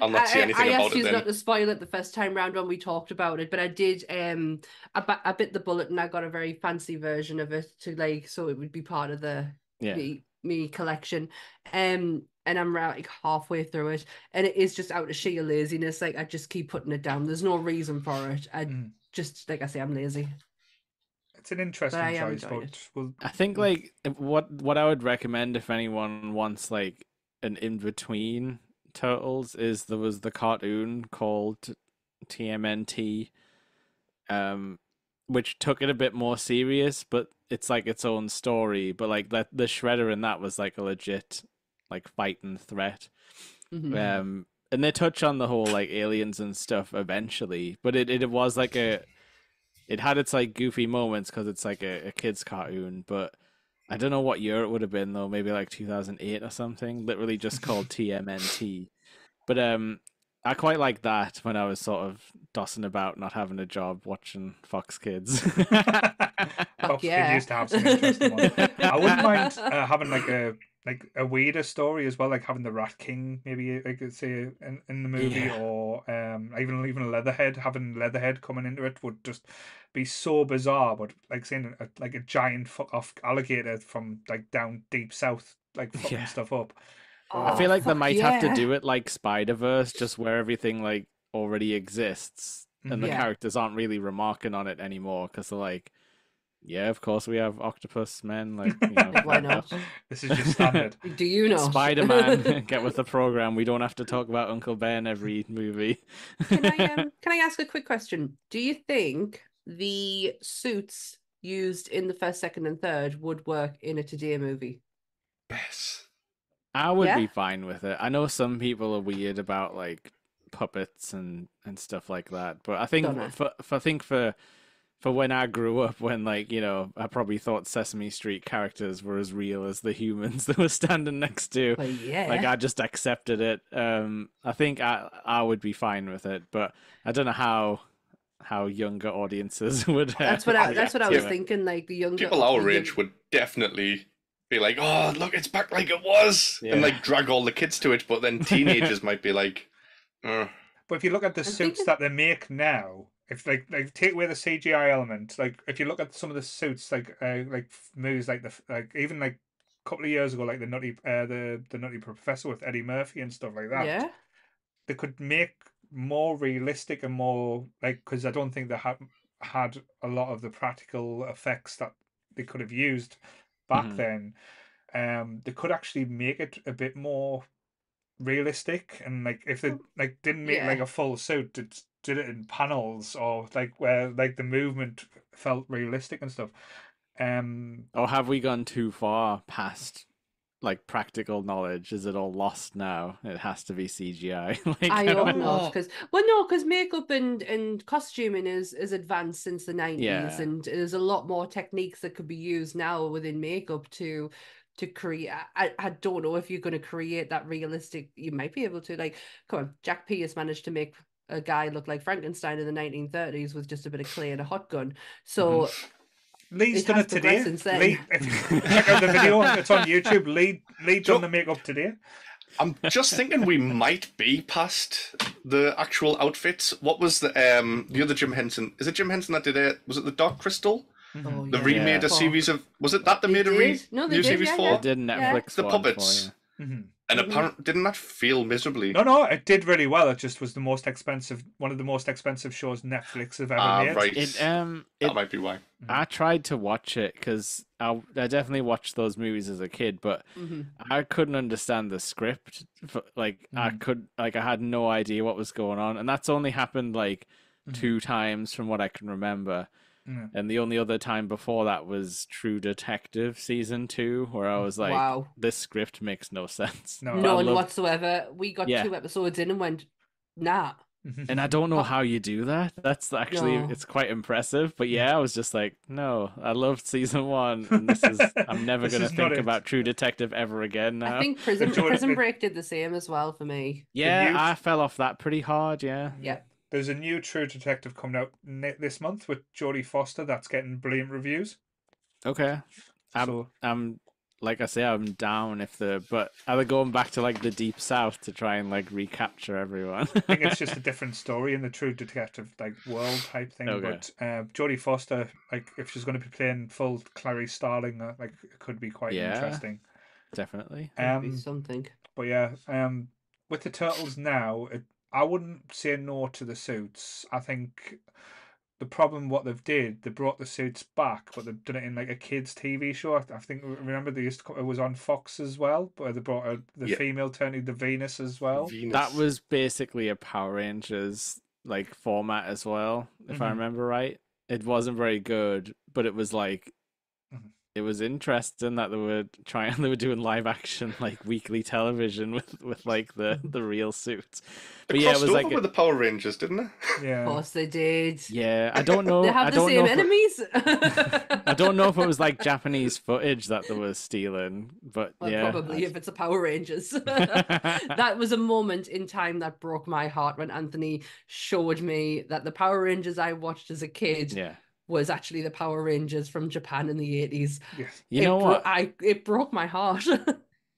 I'll not say I, anything I about asked it you then. not to spoil it the first time round when we talked about it, but I did. Um, I, bi- I bit the bullet and I got a very fancy version of it to like, so it would be part of the yeah. me me collection. Um, and I'm around like halfway through it, and it is just out of sheer laziness. Like I just keep putting it down. There's no reason for it. I Mm. just like I say, I'm lazy. It's an interesting I have choice, enjoyed but we'll, I think like if- what what I would recommend if anyone wants like an in between turtles is there was the cartoon called TMNT, um, which took it a bit more serious, but it's like its own story. But like that the shredder in that was like a legit like fight and threat. Mhm. Um, and they touch on the whole like aliens and stuff eventually, but it, it was like a, it had its like goofy moments because it's like a, a kids cartoon, but I don't know what year it would have been though, maybe like 2008 or something, literally just called TMNT. But um, I quite like that when I was sort of dossing about, not having a job, watching Fox Kids. Fox yeah. Kids used to have some interesting ones. I wouldn't mind uh, having like a like a weirder story as well, like having the Rat King maybe I could say in, in the movie, Yeah. or um even even Leatherhead having Leatherhead coming into it would just be so bizarre. But like saying a, like a giant fuck off alligator from like down deep south, like fucking Yeah. stuff up. I Oh, feel like they fuck might have to do it like Spider Verse, just where everything like already exists, and the characters aren't really remarking on it anymore because they're like, yeah, of course we have octopus men, like you know, Why not? This is just standard. Do you know Spider Man, get with the program. We don't have to talk about Uncle Ben every movie. can I um, can I ask a quick question? Do you think the suits used in the first, second, and third would work in a Today movie? Yes. I would Yeah? be fine with it. I know some people are weird about like puppets and and stuff like that, but I think for, for I think for for when I grew up, when like you know, I probably thought Sesame Street characters were as real as the humans that were standing next to. Well, yeah. Like I just accepted it. Um, I think I I would be fine with it, but I don't know how how younger audiences would. uh, that's what I, that's what I was to it. thinking. Like the younger People our the age would definitely be like, "Oh, look, it's back like it was," Yeah. and like drag all the kids to it. But then teenagers might be like, "Uh, But if you look at the I'm suits thinking- that they make now, if like like take away the CGI element, like if you look at some of the suits, like uh, like movies like the like even like a couple of years ago, like the Nutty uh, the the Nutty Professor with Eddie Murphy and stuff like that, Yeah. they could make more realistic and more like because I don't think they had had a lot of the practical effects that they could have used back Mhm. then. Um, they could actually make it a bit more realistic and like if they like didn't make like a full suit, did did it in panels or like where like the movement felt realistic and stuff. Um, Or have we gone too far past like practical knowledge? Is it all lost now? It has to be CGI. like, I don't hope know. not, because well, no, because makeup and and costuming is is advanced since the nineties, Yeah. and there's a lot more techniques that could be used now within makeup to to create. I, I don't know if you're going to create that realistic. You might be able to. Like, come on, Jack Pierce managed to make a guy looked like Frankenstein in the 1930s with just a bit of clay and a hot gun. So Lee's It done has it today. since then. Lee, check out the video, it's on YouTube. Lee Lee done the makeup today. I'm just thinking we might be past the actual outfits. What was the um the other Jim Henson? Is it Jim Henson that did it? Was it the Dark Crystal? oh, The yeah. remade Yeah. a series of was it that they They made a re- did. No, they new did, series yeah, for? yeah. It did Yeah. Netflix The one puppets. For, Mhm. And Mhm. apparently didn't that feel miserably? No, no, it did really well. It just was the most expensive, one of the most expensive shows Netflix have ever Ah, made. right. It um that it might be why. I tried to watch it because I, I definitely watched those movies as a kid, but Mhm. I couldn't understand the script. Like I Mhm. could, like I had no idea what was going on, and that's only happened like Mhm. two times from what I can remember. Yeah. And the only other time before that was True Detective season two, where I mm. was like, wow. "This script makes no sense." No, None love- whatsoever. We got Yeah. two episodes in and went, nah. And I don't know Oh. how you do that. That's actually No. it's quite impressive. But yeah, I was just like, no, I loved season one, and this is I'm never gonna is not think it. about True Detective ever again now. I think Prison Jordan- Prison Break did the same as well for me. yeah, new- I fell off that pretty hard. Yeah. Yeah. There's a new True Detective coming out ne- this month with Jodie Foster that's getting brilliant reviews. Okay. I'm So I'm like I say, I'm down if the but are they going back to like the deep south to try and like recapture everyone? I think it's just a different story in the True Detective like world type thing. Okay. But uh, Jodie Foster, like if she's going to be playing full Clarice Starling, uh, like it could be quite Yeah. interesting. Definitely. Could be Um, something. But yeah, um, with the turtles now, it, I wouldn't say no to the suits. I think the problem what they've did, they brought the suits back, but they've done it in like a kids' TV show. I think remember they used to, it was on Fox as well, but they brought a, the Yeah. female turning the Venus as well. Venus. That was basically a Power Rangers like format as well, if I Mhm. remember right. It wasn't very good, but it was like. It was interesting that they were trying they were doing live action like weekly television with with like the the real suits. They But yeah, it was like a- with the Power Rangers, didn't they? Yeah of course they did. Yeah, I don't know. They I have the don't same know it- enemies. I don't know if it was like Japanese footage that they were stealing, but Well, yeah, probably if it's a Power Rangers. that was a moment in time that broke my heart when Anthony showed me that the Power Rangers I watched as a kid yeah. Was actually the Power Rangers from Japan in the 80s. Yes. You it know bro- what? I it broke my heart.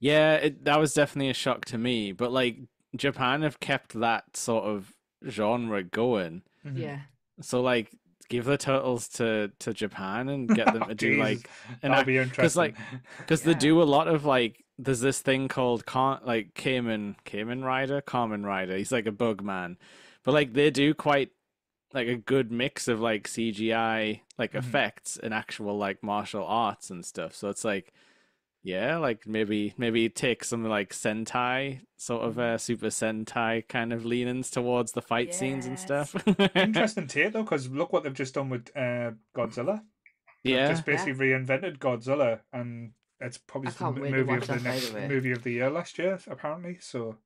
Yeah, it, that was definitely a shock to me. But like Japan have kept that sort of genre going. Mhm. yeah. So like give the turtles to to Japan and get them to do Jesus, like and That'll act- be interesting. like, because Yeah. they do a lot of like there's this thing called Car- like Kamen Kamen Rider, Kamen Rider. He's like a bug man, but like they do quite like a good mix of like CGI like Mhm. effects and actual like martial arts and stuff. So it's like yeah, like maybe maybe take some like Sentai sort of uh, Super Sentai kind of leanings towards the fight scenes and stuff. Interesting take though, because look what they've just done with uh, Godzilla. They've yeah, just basically reinvented Godzilla, and it's probably the can't m- wait to movie of the next the movie of the year last year, apparently. So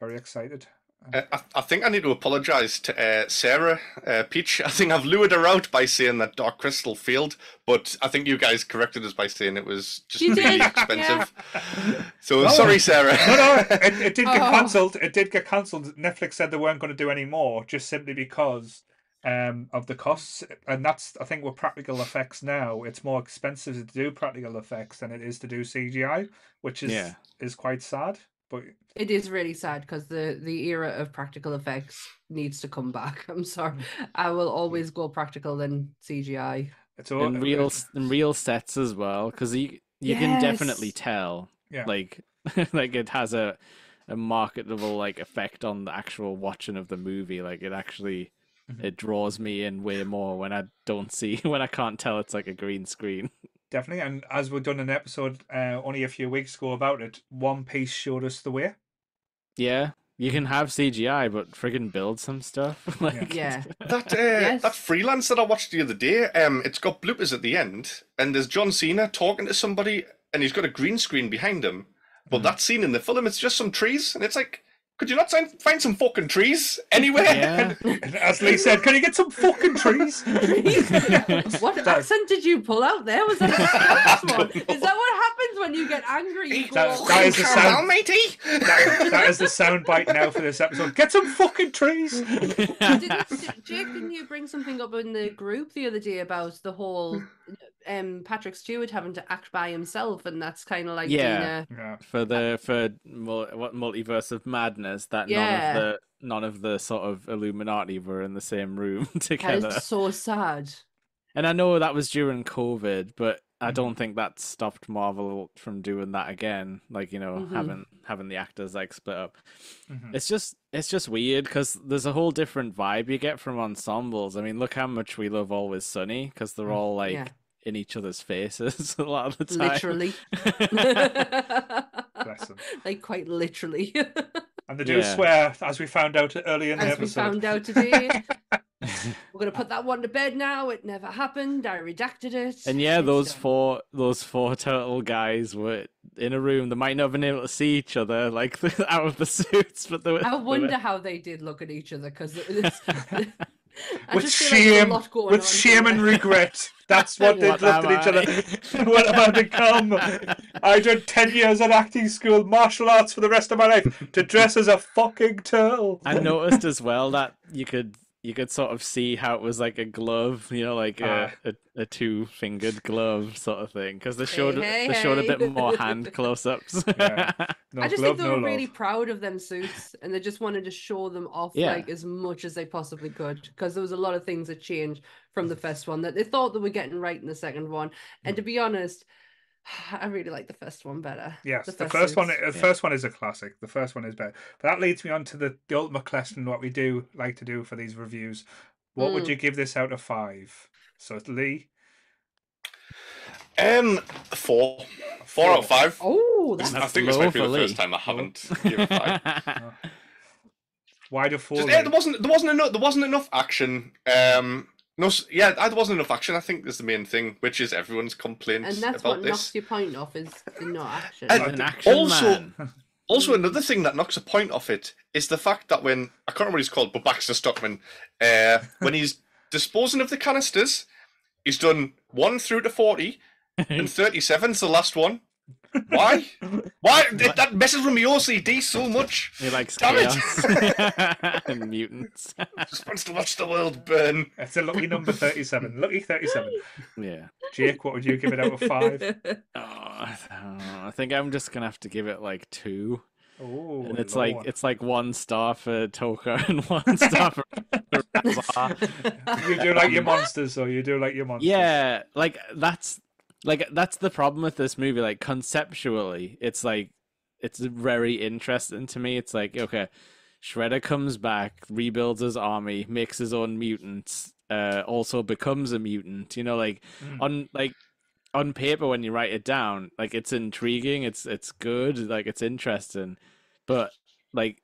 very excited. Uh, I, I think I need to apologise to uh, Sarah uh, Peach. I think I've lured her out by saying that Dark Crystal failed, but I think you guys corrected us by saying it was just She really did, expensive. So No. sorry, Sarah. No, no, it, it did get Oh. cancelled. It did get cancelled. Netflix said they weren't going to do any more, just simply because um, of the costs. And that's, I think, with practical effects now, it's more expensive to do practical effects than it is to do CGI, which is Yeah. is quite sad. But It is really sad because the the era of practical effects needs to come back. I'm sorry. I will always go practical than CGI. it's all and real s- and real sets as well because you you can definitely tell Yeah. like like it has a a marketable like effect on the actual watching of the movie like it actually Mhm. it draws me in way more when i don't see when i can't tell it's like a green screen Definitely, and as we've done an episode uh, only a few weeks ago about it, One Piece showed us the way. yeah you can have cgi but friggin build some stuff like Yeah. That uh, Yes. that freelance that I watched the other day, um, it's got bloopers at the end, and there's John Cena talking to somebody, and he's got a green screen behind him. But Mhm. that scene in the film, it's just some trees, and it's like, could you not find, find some fucking trees anywhere? yeah And as Lee said, can you get some fucking trees? what That- accent did you pull out there? Was that a Scottish one? Is that what happens when you get angry? You go That- that is the Caramel, sound- matey. that, that is the sound bite now for this episode. Get some fucking trees. didn't, did- Jake, didn't you bring something up in the group the other day about the whole um Patrick Stewart having to act by himself, and that's kind of like Yeah. being Yeah. for the for mul- what multiverse of madness that Yeah. none of the none of the sort of illuminati were in the same room together is so sad. And I know that was during COVID, but I Mhm. don't think that stopped Marvel from doing that again. Like you know, Mhm. having having the actors like split up. Mhm. It's just it's just weird because there's a whole different vibe you get from ensembles. I mean, look how much we love Always Sunny because they're Mm. all like Yeah. In each other's faces a lot of the time. Literally. Bless them. like quite literally. And they do Yeah. swear, as we found out early in the As we episode. found out today. We're gonna put that one to bed now. It never happened. I redacted it. And yeah, It's those done. four those four turtle guys were in a room. They might not have been able to see each other like out of the suits, but they were. I they were- wonder how they did look at each other because it's. I with just feel like shame, with shame and regret. That's what they What looked at each other. what am I become? I did ten years at acting school, martial arts for the rest of my life, to dress as a fucking turtle. I noticed as well that you could you could sort of see how it was like a glove, you know, like uh, ah. a, a, a two fingered glove sort of thing, because they showed hey, they showed a bit more hand close ups. Yeah. No I just glove, think they no were really love. proud of them suits, and they just wanted to show them off Yeah. like as much as they possibly could, because there was a lot of things that changed from the first one that they thought they were getting right in the second one. And to hmm. be honest, I really like the first one better. Yes, the, first first one. suits. The first one is a classic. The first one is better. But that leads me on to the, the ultimate question: what we do like to do for these reviews. What would Mm. you give this out of five? So Lee, Um, four. Four out of five. Oh, that's I That's think this might be the first time I haven't given five. why do four? Just, yeah, there wasn't there wasn't enough there wasn't enough action. Um, no, s- yeah, there wasn't enough action. I think is the main thing, which is everyone's complaint and that's about what this. knocks your point off is the no action. And- An action Also- man. Also, another thing that knocks a point off it is the fact that when I can't remember what he's called, but Baxter Stockman, uh, when he's disposing of the canisters, he's done one through to forty, and thirty-seven's the last one. Why? Why That- that messes with my OCD so much? He likes Damn it. chaos and mutants. Just wants to watch the world burn. It's a lucky number thirty-seven. Lucky thirty-seven. yeah. Jake, what would you give it out of five? Oh, I. I think I'm just gonna have to give it like two. Oh, and it's Lord. like it's like one star for Tokka and one star for Rahzar. you do like your monsters, or you do like your monsters. Yeah, like that's like that's the problem with this movie. Like conceptually, it's like it's very interesting to me. It's like okay, Shredder comes back, rebuilds his army, makes his own mutants, uh, also becomes a mutant. You know, like Mm. on like on paper when you write it down, like it's intriguing, it's it's good, like it's interesting, but like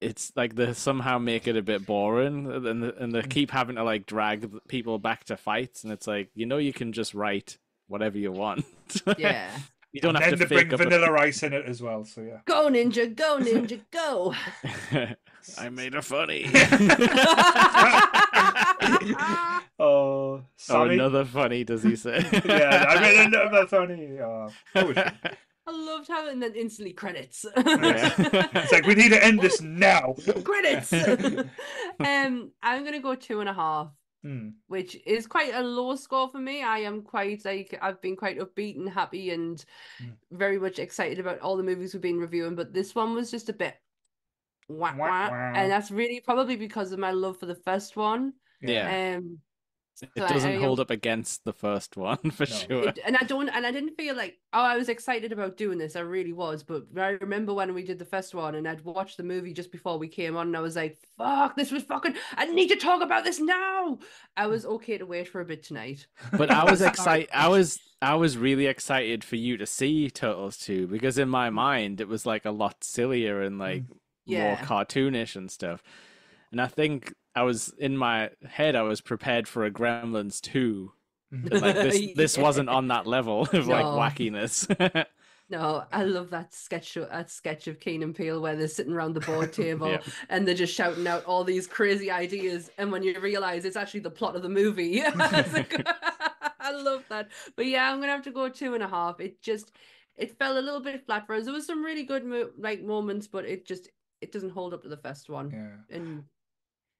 it's like they somehow make it a bit boring and and they Mm. keep having to like drag people back to fights and it's like you know you can just write whatever you want yeah. you don't and have then to bring fake up a- vanilla rice in it as well. So yeah. Go ninja, go ninja, go. I made a funny Oh, oh another funny does he say yeah, I made another funny. Oh, poetry. I loved how and then instantly credits. It's like we need to end this now. credits. um, I'm gonna go two and a half, Hmm. which is quite a low score for me. I am quite like I've been quite upbeat and happy and Mm. very much excited about all the movies we've been reviewing, but this one was just a bit wah, Wah, wah, wah. and that's really probably because of my love for the first one. Yeah. Um, it so doesn't I, hold up against the first one for No. sure it- and I don't, and I didn't feel like, oh, I was excited about doing this. I really was. But I remember when we did the first one, and I'd watched the movie just before we came on, and I was like, "Fuck, this was fucking. I need to talk about this now." I was okay to wait for a bit tonight. But I was excited. I was I was really excited for you to see Turtles 2 because in my mind it was like a lot sillier and like mm. Yeah. more cartoonish and stuff. And I think I was in my head I was prepared for a Gremlins 2. Mhm. Like this this wasn't on that level of like wackiness. No, I love that sketch. Of, that sketch of Key and Peele where they're sitting around the board table Yeah. and they're just shouting out all these crazy ideas, and when you realize it's actually the plot of the movie, like- I love that. But yeah, I'm gonna have to go two and a half. It just it fell a little bit flat for us. There was some really good mo- like moments, but it just it doesn't hold up to the first one. Yeah. And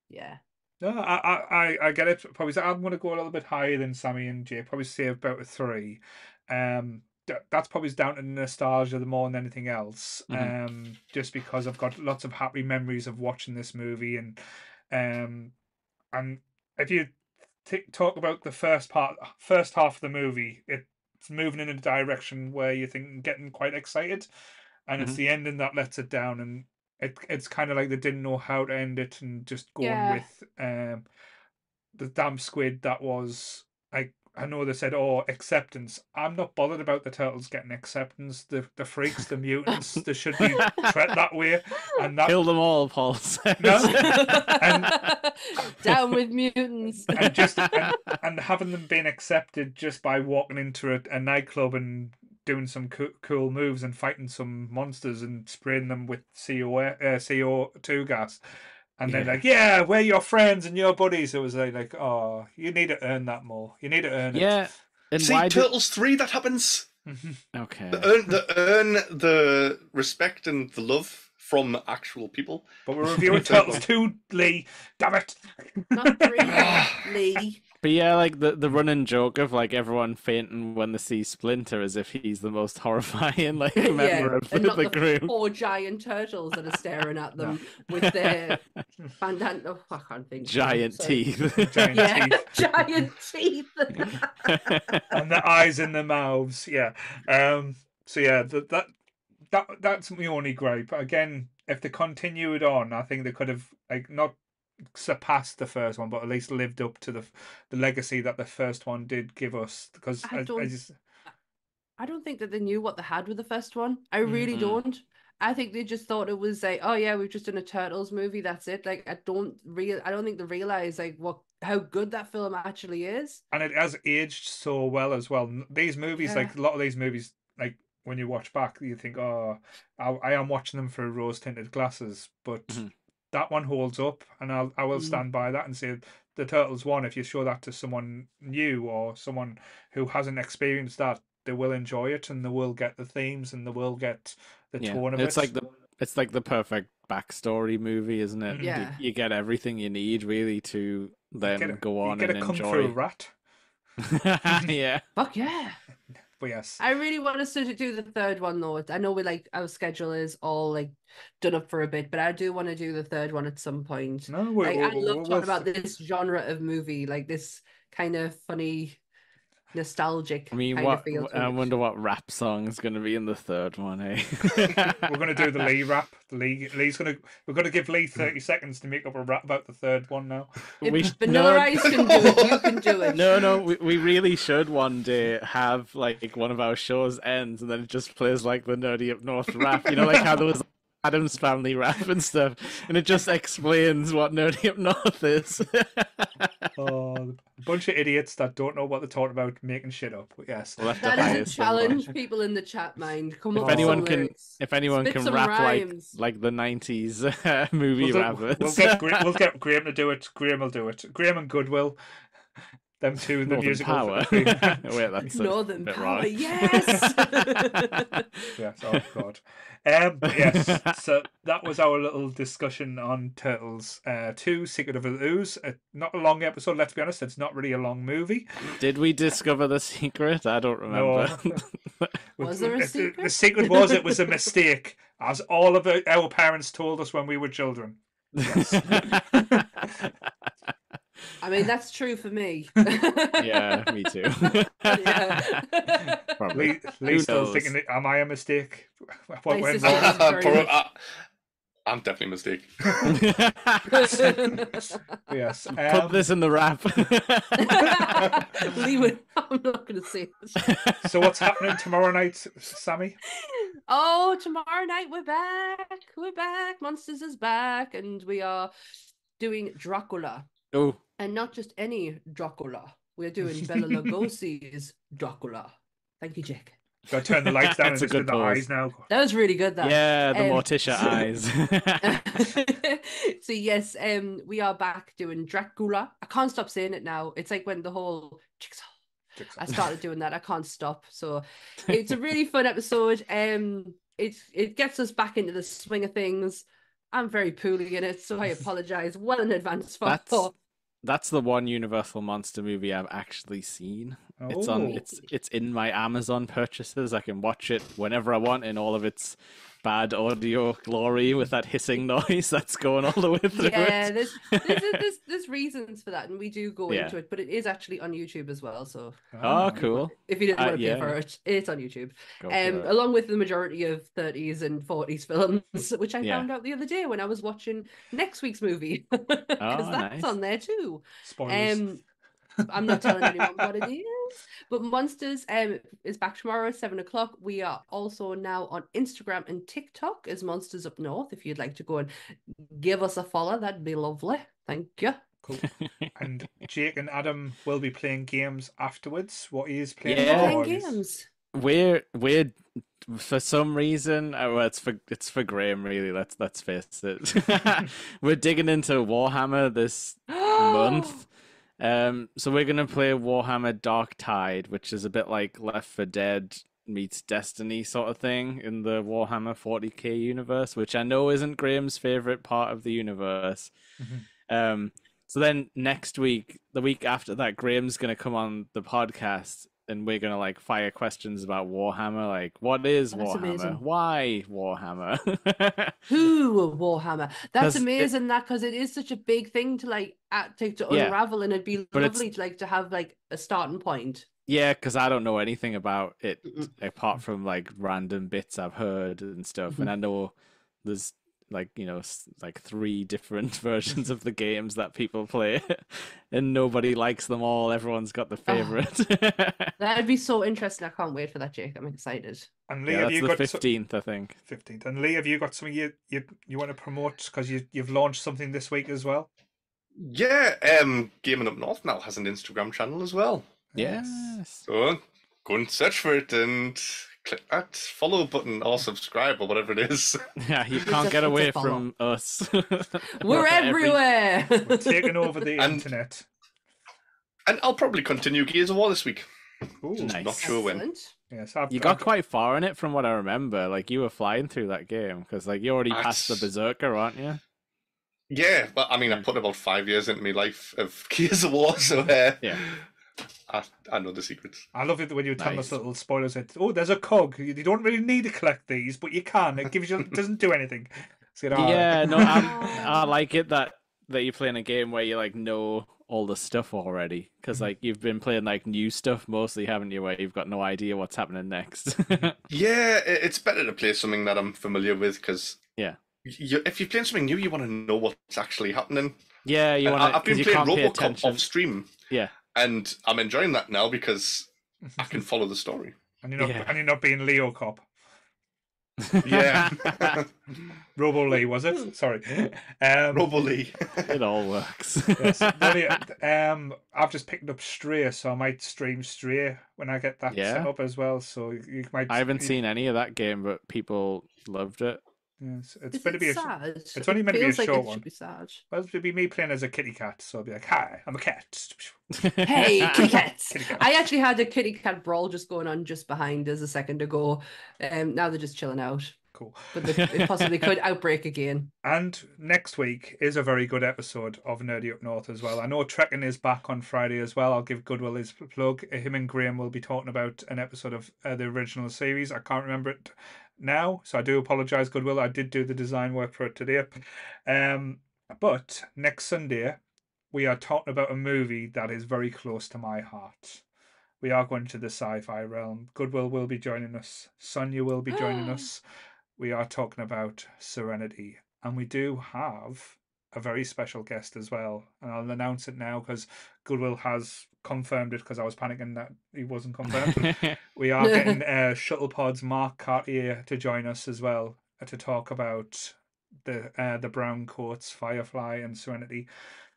yeah, No, I, I, I- get it. Probably, I'm going to go a little bit higher than Sammy and Jay. Probably say about a three. Um, that's probably down to nostalgia the more than anything else. Mhm. Um, just because I've got lots of happy memories of watching this movie, and um, and if you t- talk about the first part, first half of the movie, it's moving in a direction where you think getting quite excited, and it's Mhm. the ending that lets it down, and it it's kind of like they didn't know how to end it, and just going Yeah. with um the damn squid that was like I know they said oh acceptance. I'm not bothered about the turtles getting acceptance. The the freaks, the mutants, they should be treated that way. And that Kill them all, Paul says. No. And- down with mutants. and just and, and having them being accepted just by walking into a, a nightclub and doing some co- cool moves and fighting some monsters and spraying them with CO uh, CO2 gas. And they're like, yeah, we're your friends and your buddies. It was like, like, oh, you need to earn that more. You need to earn it. yeah. And See, why did... Turtles three that happens. Okay. The earn, the earn the respect and the love from actual people. but we're reviewing Turtles 2, Lee. Damn it. Not three, Lee. But yeah, like the, the running joke of like everyone fainting when they see Splinter as if he's the most horrifying like member yeah, of and the, not the group. four giant turtles that are staring at them with their bandana. Oh, I can't think. Giant Sorry. teeth. Giant Yeah, teeth. giant teeth. and the eyes in the mouths. Yeah. Um. So yeah, that that that that's my only gripe. Again, if they continued on, I think they could have like not surpassed the first one, but at least lived up to the the legacy that the first one did give us. Because I I, I don't- just, I don't think that they knew what they had with the first one. I really Mhm. don't. I think they just thought it was like, oh yeah, we've just done a Turtles movie. That's it. Like I don't real, I don't think they realize like what how good that film actually is. and it has aged so well as well. These movies, Yeah. like a lot of these movies, like when you watch back, you think, oh, I, I am watching them through rose tinted glasses, but Mhm. That one holds up, and I'll I will Mm. stand by that and say the Turtles one. If you show that to someone new or someone who hasn't experienced that, they will enjoy it and they will get the themes and they will get the Yeah, tone of it's it. like the it's like the perfect backstory movie, isn't it? You- Yeah. you, get everything you need really to then a, go on you get and a enjoy. fu rat. yeah, Fuck yeah. But yes, I really want us to do the third one though. I know we like our schedule is all like done up for a bit, but I do want to do the third one at some point. no, we, Like I love talking about this genre of movie, like this kind of funny, nostalgic I mean, kind what? of feel. to I it. wonder what rap song is going to be in the third one, eh? We're going to do the Lee rap. The Lee Lee's going to we're going to give Lee thirty seconds to make up a rap about the third one now. If We sh- Vanilla no. Ice can do it, you can do it. No, no, we, we really should one day have like one of our shows ends and then it just plays like the Nerdy Up North rap. You know, like how there was Addams Family rap and stuff, and it just explains what Nerdy Up North is. Oh, a bunch of idiots that don't know what they're talking about, making shit up. But yes, we'll have to That a someone. challenge, people in the chat mind. Come on, If up with anyone some can- lyrics. If anyone Spit can rap rhymes. like like the '90s uh, movie we'll, do- rappers, we'll get Gra- we'll get Graham to do it. Graham will do it. Graham and Goodwill, them two, the Northern musical. Power. Wait, Wait, that's a Northern bit Power, wrong. yes. yes, oh god. Um, but yes, so that was our little discussion on Turtles uh, 2 Secret of the Ooze. Uh, not a long episode, let's be honest, it's not really a long movie. Did we discover the secret? I don't remember. Was there a The- the- secret? The secret was it was a mistake, as all of our parents told us when we were children. I mean, that's true for me. yeah, me too. Yeah. Probably. Lee, Lee's still knows? thinking, am I a mistake? What went wrong? very Pro- much- I'm definitely a mistake. Yes. Put Um, this in the wrap. Lee would- I'm not going to say it. so what's happening tomorrow night, Sammy? Oh, tomorrow night we're back. We're back. Monsters is back, and we are doing Dracula, oh, and not just any Dracula. We're doing Bela Lugosi's Dracula. Thank you, Jake. Got to turn the lights down and That's a just good the eyes now. That was really good. That. yeah, the Um, Morticia eyes. so yes, um, we are back doing Dracula. I can't stop saying it now. It's like when the whole jigsaw. I started doing that. I can't stop. So it's a really fun episode. Um, it it gets us back into the swing of things. I'm very poorly in it, so I apologize well in advance for. That's that's the one Universal monster movie I've actually seen. It's on. Oh. It's it's in my Amazon purchases. I can watch it whenever I want in all of its bad audio glory with that hissing noise that's going all the way through yeah, it. there's, there's there's there's reasons for that, and we do go Yeah. into it, but it is actually on YouTube as well. So Oh, cool. if you didn't Uh, want to pay yeah. for it, it's on YouTube. Go um, along with the majority of 30s and 40s films, which I Yeah. found out the other day when I was watching next week's movie, because Oh, that's nice. on there too. Spoilers. Um, I'm not telling anyone what it is, but Monsters um is back tomorrow at seven o'clock. We are also now on Instagram and TikTok as Monsters Up North. If you'd like to go and give us a follow, that'd be lovely. Thank you. Cool. And Jake and Adam will be playing games afterwards. What he is playing? Yeah. Playing games. we're we're for some reason uh, well, it's for it's for Graham really let's let's face it we're digging into Warhammer this month um so we're gonna play Warhammer Dark Tide which is a bit like Left for Dead meets Destiny sort of thing in the Warhammer 40k universe which I know isn't Graham's favorite part of the universe Mhm. um so then next week the week after that Graham's gonna come on the podcast and we're gonna like fire questions about Warhammer, like what is That's Warhammer? amazing. Why Warhammer? Who Warhammer? That's it- amazing. that because it is such a big thing to like at, to, to Yeah. unravel, and it'd be lovely to like to have like a starting point. yeah, because I don't know anything about it Mm-mm. apart from like random bits I've heard and stuff, Mm-hmm. and I know there's like you know like three different versions of the games that people play, and nobody likes them all. Everyone's got the favorite. That'd be so interesting. I can't wait for that, Jake. I'm excited. And Lee, yeah, have you the got so- fifteenth, I think. 15th. And Lee, have you got something you you, you want to promote because you you've launched something this week as well? Yeah, um, Gaming Up North now has an Instagram channel as well. Yes. So go and search for it and click that follow button or subscribe or whatever it is. Yeah, you can't get away from us. We're Every- everywhere. We're taking over the And- internet. And I'll probably continue Gears of War this week. Ooh, Nice. Not sure when. Excellent. yes, I've, You got I've- quite far in it from what I remember. Like you were flying through that game because like you already passed the berserker, aren't you? Yeah, but I mean, I put about five years into my life of Gears of War, so uh, Yeah. I, I know the secrets. I love it when you tell us little spoilers. That, oh, there's a cog. You you don't really need to collect these, but you can. It gives you it doesn't do anything. So, you know, Yeah, no, I'm, I Oh. like it that that you're playing a game where you like know all the stuff already because Mhm. like you've been playing like new stuff mostly, haven't you? Where you've got no idea what's happening next. Yeah, it's better to play something that I'm familiar with because Yeah. you, if you're playing something new, you want to know what's actually happening. yeah, you want I, I've been playing can't RoboCop off stream, Yeah, and I'm enjoying that now because I can follow the story. and you're not Yeah. and you're not being Leo Cop. Yeah, Robo Lee was it? Sorry. Um, Robo Lee. it all works. yes. The um, I've just picked up Stray, so I might stream Stray when I get that Yeah. set up as well. So you- you might. I haven't you- seen any of that game, but people loved it. Yes, it's Is going to it be a. sad? it's only meant to be a like short it one. Should be sad. Well, it'll be me playing as a kitty cat, so I'll be like, "Hi, I'm a cat." Hey, kitty cat. I actually had a kitty cat brawl just going on just behind us a second ago. Um, now they're just chilling out, Cool. but they, it possibly could outbreak again. And next week is a very good episode of Nerdy Up North as well. I know Trekking is back on Friday as well. I'll give Goodwill his plug. Him and Graham will be talking about an episode of uh, the original series. I can't remember it now, so I do apologise, Goodwill. I did do the design work for it today. Um, but next Sunday, we are talking about a movie that is very close to my heart. We are going to the sci-fi realm. Goodwill will be joining us. Sonia will be joining us. We are talking about Serenity, and we do have a very special guest as well. And I'll announce it now because Goodwill has confirmed it because I was panicking that he wasn't confirmed. we are getting uh, Shuttlepod's Mark Cartier to join us as well uh, to talk about the uh, the brown coats, Firefly, and Serenity.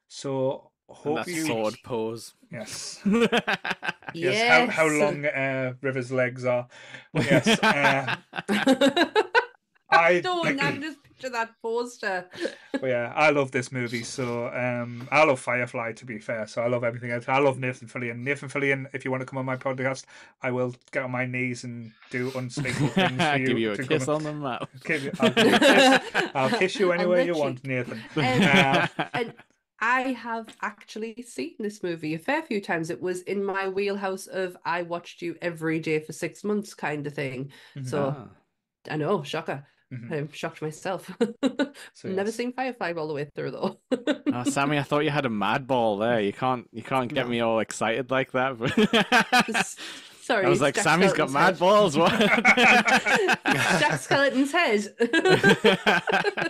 So And hope that you sword pose. yes. Yes. Yes, how, how long uh, River's legs are. But yes, uh, I don't. I can just picture that poster. But yeah, I love this movie. So um, I love Firefly. To be fair, so I love everything else. I love Nathan Fillion. Nathan Fillion, if you want to come on my podcast, I will get on my knees and do unspeakable things for you. Give you a kiss come on the mouth. and- give you- I'll, give you a kiss. I'll kiss you On anywhere you want. Nathan. Um, Uh, and I have actually seen this movie a fair few times. It was in my wheelhouse of I watched you every day for six months kind of thing. So Ah. I know, shocker. Mhm. I'm shocked myself. So, Never yes. seen Firefly all the way through though. Oh, Sammy, I thought you had a mad ball there. You can't, you can't get No. me all excited like that. Sorry, I was like, Jack Sammy's got Skeleton's mad head. balls. What? Jack Skeleton's head.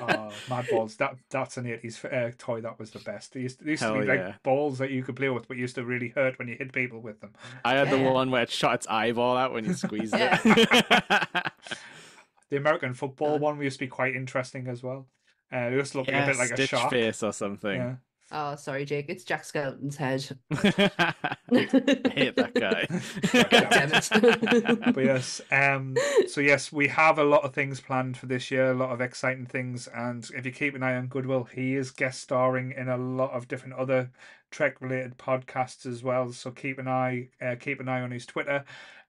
Oh, Mad Balls. That that's an eighties uh, toy. That was the best. There used, there used to Hell be like balls that you could play with, but used to really hurt when you hit people with them. I had the one where it shot its eyeball out when you squeezed it. The American football Uh, one used to be quite interesting as well. Uh, it used to look yeah, a bit like a Stitch shark. face or something. Yeah. oh, sorry, Jake. It's Jack Skeleton's head. I Hate that guy. Damn it. but yes, um, so yes, we have a lot of things planned for this year, a lot of exciting things, and if you keep an eye on Goodwill, he is guest starring in a lot of different other Trek related podcasts as well. So keep an eye, uh, keep an eye on his Twitter.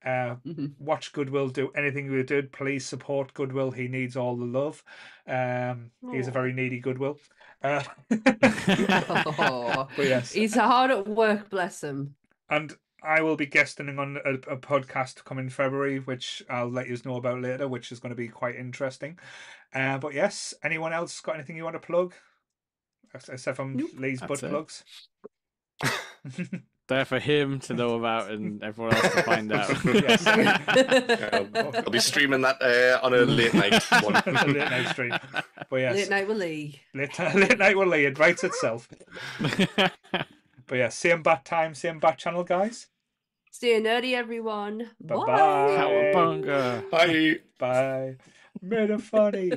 Uh, Mhm. watch Goodwill do anything we did. Please support Goodwill. He needs all the love. Um, he's a very needy Goodwill. Uh, Oh, yes, he's hard at work, bless him. and I will be guesting on a, a podcast coming February, which I'll let you know about later, which is going to be quite interesting. Uh, but yes, anyone else got anything you want to plug? Ex- Except from Nope. Lee's butt it. plugs. there for him to know about and everyone else to find out. Yes. I'll, I'll be streaming that uh, on a late night one. late night stream. But yes, Late night with Lee. late, late night will Lee. It writes itself. But yeah, same bat time, same bat channel, guys. Stay nerdy, everyone. Bye-bye. Bye. Cowabunga. Bye. Bye. Made it funny.